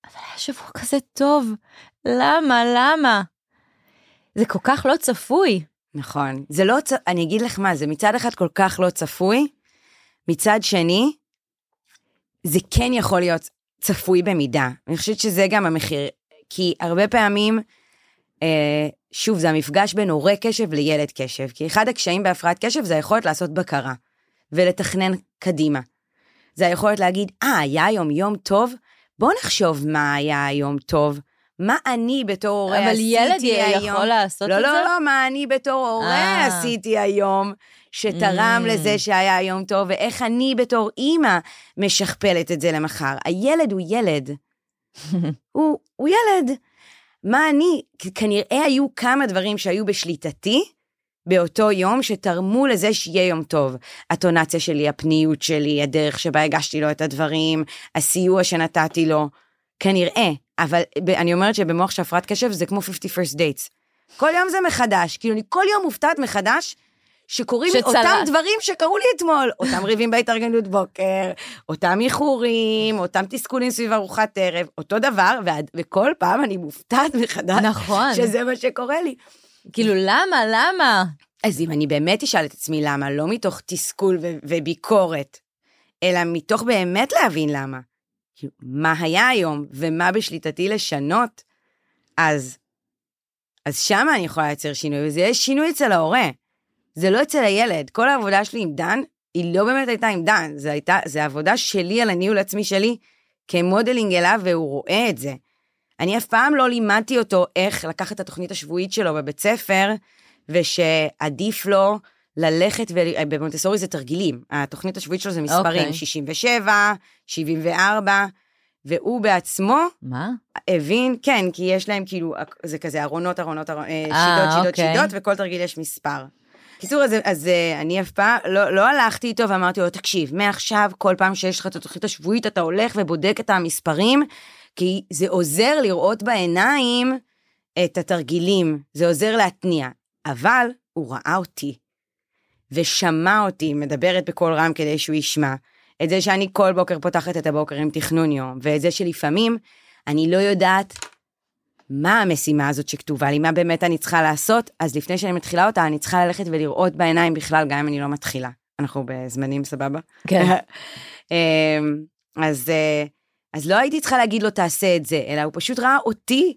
אבל היה שבוע כזה טוב, למה, למה? זה כל כך לא צפוי. נכון. זה לא, צ- אני אגיד לך מה, זה מצד אחד כל כך לא צפוי, מצד שני, זה כן יכול להיות צפוי במידה. אני חושבת שזה גם המחיר, כי הרבה פעמים, אה, שוב, זה המפגש בין הורה קשב לילד קשב, כי אחד הקשיים בהפרעת קשב זה היכולת לעשות בקרה, ולתכנן קדימה. זה היכולת להגיד, אה, היה היום יום טוב? בוא נחשוב מה היה היום טוב. מה אני בתור הורה אבל עשיתי ילד היום? יכול לעשות לא, את לא, זה? לא, מה אני בתור הורה אה. עשיתי היום, שתרם Mm. לזה שהיה יום טוב, ואיך אני בתור אימא משכפלת את זה למחר. הילד הוא ילד. הוא, הוא ילד. מה אני, כנראה היו כמה דברים שהיו בשליטתי באותו יום שתרמו לזה שיהיה יום טוב. הטונציה שלי, הפניות שלי, הדרך שבה הגשתי לו את הדברים, הסיוע שנתתי לו, כנראה. אבל אני אומרת שבמוח של הפרעת קשב זה כמו 50 first dates. כל יום זה מחדש, כאילו אני כל יום מופתעת מחדש שקורים לי שצלח. אותם דברים שקרו לי אתמול, אותם ריבים בהתארגנות בוקר, אותם איחורים, אותם תסכולים סביב ארוחת ערב, אותו דבר, ועד, וכל פעם אני מופתעת מחדש נכון. שזה מה שקורה לי. כאילו, למה, למה? אז אם אני באמת אשאל את עצמי למה, לא מתוך תסכול ו- וביקורת, אלא מתוך באמת להבין למה. כאילו, מה היה היום ומה בשליטתי לשנות, אז, אז שמה אני יכולה לייצר שינוי, וזה יהיה שינוי אצל ההורה. זה לא אצל הילד. כל העבודה שלי עם דן, היא לא באמת הייתה עם דן, זה עבודה שלי על הניהול עצמי שלי, כמודלינג אליו, והוא רואה את זה. אני אף פעם לא לימדתי אותו איך לקחת את התוכנית השבועית שלו בבית ספר, ושעדיף לו ללכת, ול... במונטסורי זה תרגילים, התוכנית השבועית שלו זה מספרים, אוקיי. 67, 74, והוא בעצמו מה? הבין, כן, כי יש להם כאילו, זה כזה ארונות, ארונות, ארונות, אה, אה, שידות, שידות, אוקיי. שידות, וכל תרגיל יש מספר. קיצור, אז, אז אה, אני אף פעם, לא, לא הלכתי איתו ואמרתי לו, תקשיב, מעכשיו, כל פעם שיש לך את התוכנית השבועית, אתה הולך ובודק את המספרים, כי זה עוזר לראות בעיניים את התרגילים, זה עוזר להתניע. אבל הוא ראה אותי, ושמע אותי מדברת בקול רם כדי שהוא ישמע. את זה שאני כל בוקר פותחת את הבוקר עם תכנון יום, ואת זה שלפעמים אני לא יודעת מה המשימה הזאת שכתובה לי, מה באמת אני צריכה לעשות, אז לפני שאני מתחילה אותה, אני צריכה ללכת ולראות בעיניים בכלל, גם אם אני לא מתחילה. אנחנו בזמנים סבבה? כן. אמ, אז, אה, אז לא הייתי צריכה להגיד לו תעשה את זה, אלא הוא פשוט ראה אותי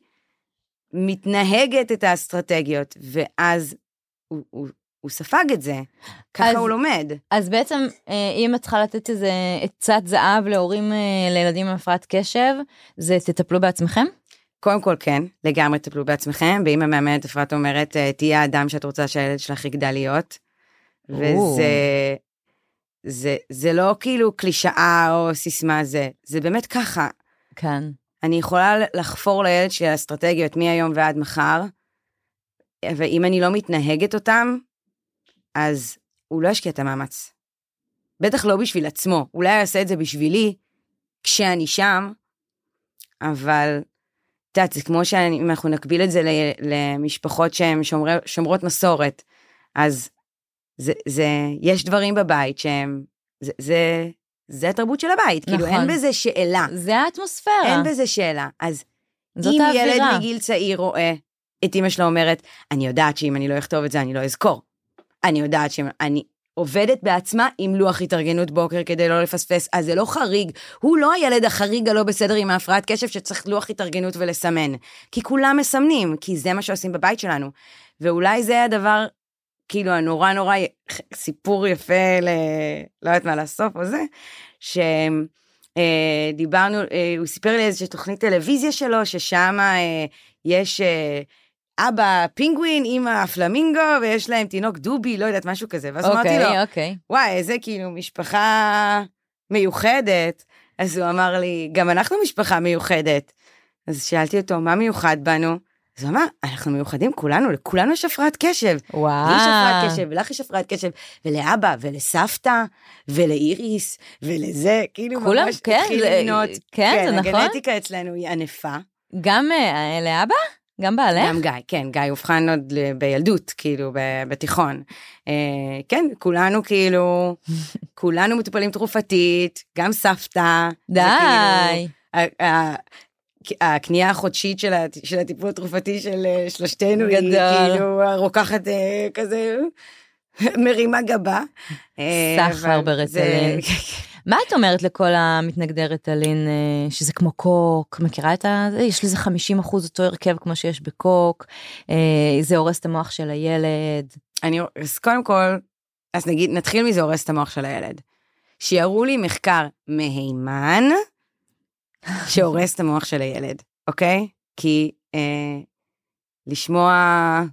מתנהגת את האסטרטגיות, ואז הוא, הוא, הוא ספג את זה, ככה אז- הוא לומד. אז בעצם, אה, אם את צריכה לתת איזה עצת זהב להורים אה, לילדים עם הפרעת קשב, זה תטפלו בעצמכם? קודם כל כן, לגמרי תטפלו בעצמכם, ואם המאמנת אפרת אומרת, אה, תהיה האדם שאת רוצה שהילד שלך יגדל להיות. וזה זה, זה לא כאילו קלישאה או סיסמה זה, זה באמת ככה. כן. אני יכולה לחפור לילד שלי אסטרטגיות מהיום ועד מחר, ואם אני לא מתנהגת אותם, אז הוא לא ישקיע את המאמץ. בטח לא בשביל עצמו, אולי יעשה את זה בשבילי, כשאני שם, אבל את יודעת, זה כמו שאם אנחנו נקביל את זה למשפחות שהן שומרות מסורת, אז זה, זה, יש דברים בבית שהם, זה, זה, זה התרבות של הבית, נכון. כאילו אין נכון. בזה שאלה. זה האטמוספירה. אין בזה שאלה. אז אם האווירה. ילד מגיל צעיר רואה את אימא שלו אומרת, אני יודעת שאם אני לא אכתוב את זה, אני לא אזכור. אני יודעת שאני עובדת בעצמה עם לוח התארגנות בוקר כדי לא לפספס, אז זה לא חריג. הוא לא הילד החריג הלא בסדר עם ההפרעת קשב שצריך לוח התארגנות ולסמן. כי כולם מסמנים, כי זה מה שעושים בבית שלנו. ואולי זה הדבר כאילו הנורא נורא סיפור יפה ל... לא יודעת מה לסוף או זה, שדיברנו, אה, אה, הוא סיפר לי איזושהי תוכנית טלוויזיה שלו, ששם אה, יש אבא פינגווין, אמא פלמינגו, ויש להם תינוק דובי, לא יודעת, משהו כזה. ואז okay, אמרתי לו, אוקיי. Okay. וואי, איזה כאילו משפחה מיוחדת. אז הוא אמר לי, גם אנחנו משפחה מיוחדת. אז שאלתי אותו, מה מיוחד בנו? אז הוא אמר, אנחנו מיוחדים כולנו, לכולנו יש הפרעת קשב. וואו. לי יש הפרעת קשב, ולך יש הפרעת קשב, ולאבא, ולסבתא, ולאיריס, ולזה, כאילו כולם, ממש כן, התחיל למנות. כן, כן, זה נכון. הגנטיקה אצלנו היא ענפה. גם uh, לאבא? גם בעלך? גם גיא, כן, גיא אובחן עוד בילדות, כאילו, בתיכון. Uh, כן, כולנו כאילו, כולנו מטופלים תרופתית, גם סבתא. די. וכאילו, הקנייה החודשית של, הט... של הטיפול התרופתי של אה, שלושתנו גדול. היא כאילו רוקחת אה, כזה מרימה גבה. אה, סחר ברטלין. מה את אומרת לכל המתנגדי רטלין שזה כמו קוק מכירה את ה... יש לזה 50 אחוז אותו הרכב כמו שיש בקוק זה הורס את המוח של הילד. אני אז קודם כל אז נגיד נתחיל מזה הורס את המוח של הילד. שיראו לי מחקר מהימן שהורס את המוח של הילד, אוקיי? כי אה, לשמוע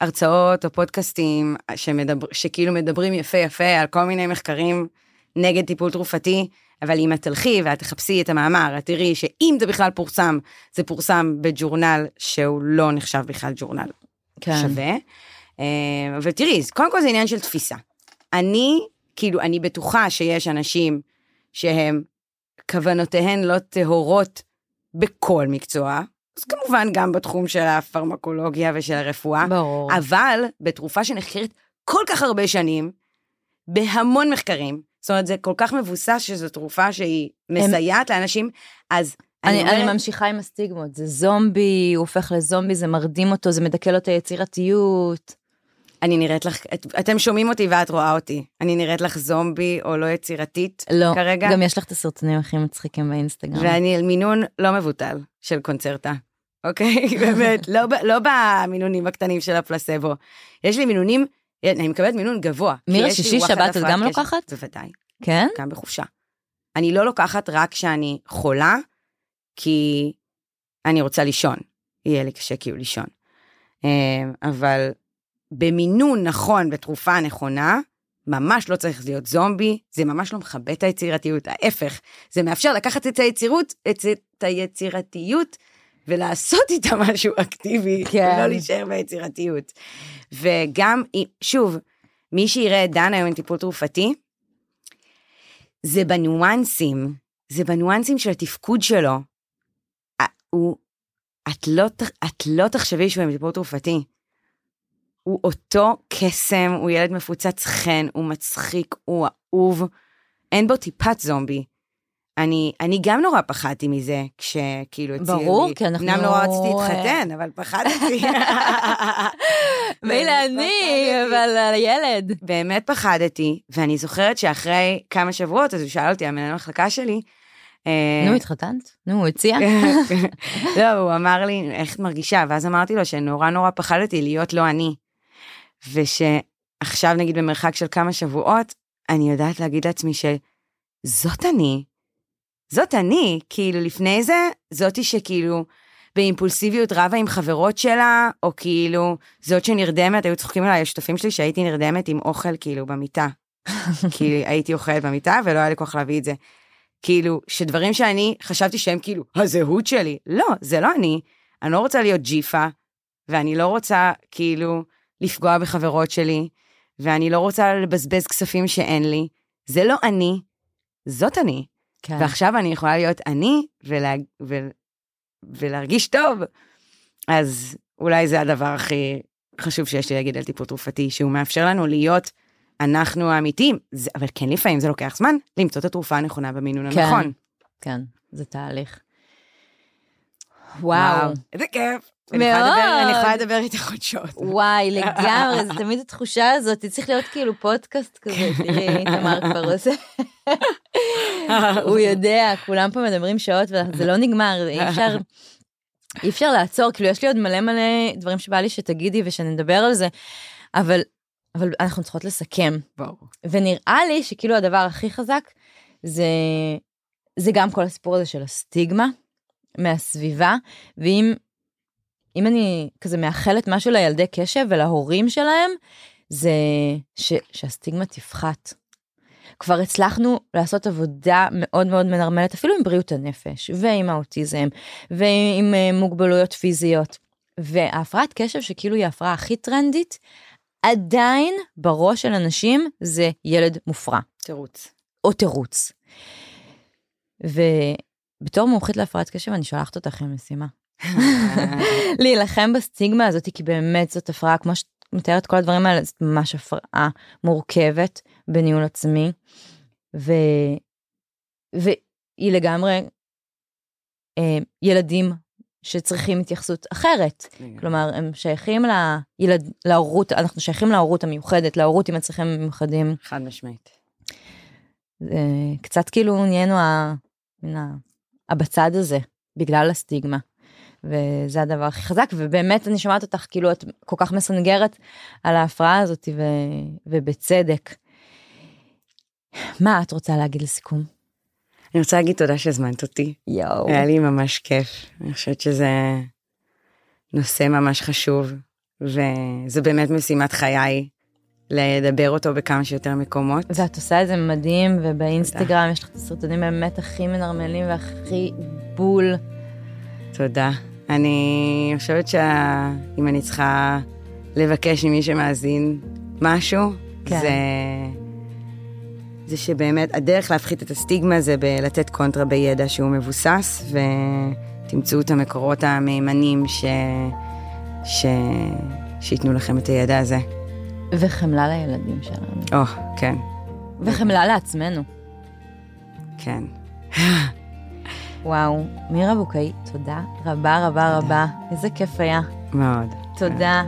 הרצאות או פודקאסטים שמדבר, שכאילו מדברים יפה יפה על כל מיני מחקרים נגד טיפול תרופתי, אבל אם את תלכי ואת תחפשי את המאמר, את תראי שאם זה בכלל פורסם, זה פורסם בג'ורנל שהוא לא נחשב בכלל ג'ורנל כן. שווה. אה, אבל תראי, קודם כל זה עניין של תפיסה. אני, כאילו, אני בטוחה שיש אנשים שהם כוונותיהן לא טהורות בכל מקצוע, אז כמובן גם בתחום של הפרמקולוגיה ושל הרפואה. ברור. אבל בתרופה שנחקרת כל כך הרבה שנים, בהמון מחקרים, זאת אומרת, זה כל כך מבוסס שזו תרופה שהיא מסייעת הם... לאנשים, אז אני, אני. אני ממשיכה עם הסטיגמות, זה זומבי, הוא הופך לזומבי, זה מרדים אותו, זה מדכא לו את היצירתיות. אני נראית לך, את, אתם שומעים אותי ואת רואה אותי. אני נראית לך זומבי או לא יצירתית לא, כרגע? לא, גם יש לך את הסרטונים הכי מצחיקים באינסטגרם. ואני על מינון לא מבוטל של קונצרטה, אוקיי? באמת, לא, לא במינונים הקטנים של הפלסבו. יש לי מינונים, אני מקבלת מינון גבוה. מירה שישי שבת את גם. לוקחת? בוודאי. כן? גם בחופשה. אני לא לוקחת רק כשאני חולה, כי אני רוצה לישון. יהיה לי קשה כאילו לישון. אה, אבל במינון נכון בתרופה נכונה, ממש לא צריך להיות זומבי, זה ממש לא מכבה את היצירתיות, ההפך, זה מאפשר לקחת את היצירות, את, את היצירתיות ולעשות איתה משהו אקטיבי, כן. ולא להישאר ביצירתיות. וגם, שוב, מי שיראה את דן היום עם טיפול תרופתי, זה בניואנסים, זה בניואנסים של התפקוד שלו. הוא, את לא, את לא תחשבי שהוא עם טיפול תרופתי. הוא אותו קסם, הוא ילד מפוצץ חן, הוא מצחיק, הוא אהוב, אין בו טיפת זומבי. אני, אני גם נורא פחדתי מזה, כשכאילו הציעו לי. ברור, כי אנחנו... אמנם לא רציתי להתחתן, אבל פחדתי. מילא אני, אבל הילד. באמת פחדתי, ואני זוכרת שאחרי כמה שבועות, אז הוא שאל אותי, המנהל המחלקה שלי, אה, נו, התחתנת? נו, הוא הציע? לא, הוא אמר לי, איך את מרגישה? ואז אמרתי לו שנורא נורא פחדתי להיות לא אני. ושעכשיו נגיד במרחק של כמה שבועות, אני יודעת להגיד לעצמי שזאת אני, זאת אני, כאילו לפני זה, זאתי שכאילו באימפולסיביות רבה עם חברות שלה, או כאילו זאת שנרדמת, היו צוחקים עליי השותפים שלי שהייתי נרדמת עם אוכל כאילו במיטה. כי הייתי אוכלת במיטה ולא היה לי כוח להביא את זה. כאילו, שדברים שאני חשבתי שהם כאילו הזהות שלי, לא, זה לא אני. אני לא רוצה להיות ג'יפה, ואני לא רוצה כאילו לפגוע בחברות שלי, ואני לא רוצה לבזבז כספים שאין לי. זה לא אני, זאת אני. כן. ועכשיו אני יכולה להיות אני ולה, ו, ולהרגיש טוב. אז אולי זה הדבר הכי חשוב שיש לי להגיד על טיפול תרופתי, שהוא מאפשר לנו להיות אנחנו האמיתיים. זה, אבל כן, לפעמים זה לוקח זמן למצוא את התרופה הנכונה במינון כן. הנכון. כן, זה תהליך. וואו. איזה כיף. מאוד. אני יכולה לדבר איתך עוד שעות. וואי, לגמרי, זה תמיד התחושה הזאת, צריך להיות כאילו פודקאסט כזה, תראי, תמר כבר עושה. הוא יודע, כולם פה מדברים שעות וזה לא נגמר, אי אפשר, אי אפשר לעצור, כאילו יש לי עוד מלא מלא דברים שבא לי שתגידי ושנדבר על זה, אבל, אבל אנחנו צריכות לסכם. ברור. ונראה לי שכאילו הדבר הכי חזק זה, זה גם כל הסיפור הזה של הסטיגמה מהסביבה, ואם אם אני כזה מאחלת משהו לילדי קשב ולהורים שלהם, זה ש, שהסטיגמה תפחת. כבר הצלחנו לעשות עבודה מאוד מאוד מנרמלת, אפילו עם בריאות הנפש, ועם האוטיזם, ועם אה, מוגבלויות פיזיות. וההפרעת קשב, שכאילו היא ההפרעה הכי טרנדית, עדיין בראש של אנשים זה ילד מופרע, תירוץ. או תירוץ. ובתור מומחית להפרעת קשב, אני שולחת אותך עם משימה. להילחם בסטיגמה הזאת, כי באמת זאת הפרעה, כמו שאת מתארת כל הדברים האלה, זאת ממש הפרעה מורכבת בניהול עצמי, ו... והיא לגמרי אה, ילדים שצריכים התייחסות אחרת. כלומר, הם שייכים לילד, להורות, אנחנו שייכים להורות המיוחדת, להורות עם הצרכים המיוחדים. חד משמעית. זה קצת כאילו נהיינו ה... ה... הבצד הזה, בגלל הסטיגמה. וזה הדבר הכי חזק, ובאמת אני שומעת אותך כאילו את כל כך מסנגרת על ההפרעה הזאת, ו... ובצדק. מה את רוצה להגיד לסיכום? אני רוצה להגיד תודה שהזמנת אותי. יואו. היה לי ממש כיף. אני חושבת שזה נושא ממש חשוב, וזה באמת משימת חיי, לדבר אותו בכמה שיותר מקומות. ואת עושה את זה מדהים, ובאינסטגרם יש לך את הסרטונים באמת הכי מנרמלים והכי בול. תודה. אני חושבת שאם אני צריכה לבקש ממי שמאזין משהו, כן. זה... זה שבאמת הדרך להפחית את הסטיגמה זה בלתת קונטרה בידע שהוא מבוסס, ותמצאו את המקורות המהימנים ש... ש... שייתנו לכם את הידע הזה. וחמלה לילדים שלנו. או, כן, וחמלה לעצמנו. כן. וואו, מירה בוקאי, תודה רבה רבה רבה. איזה כיף היה. מאוד. תודה.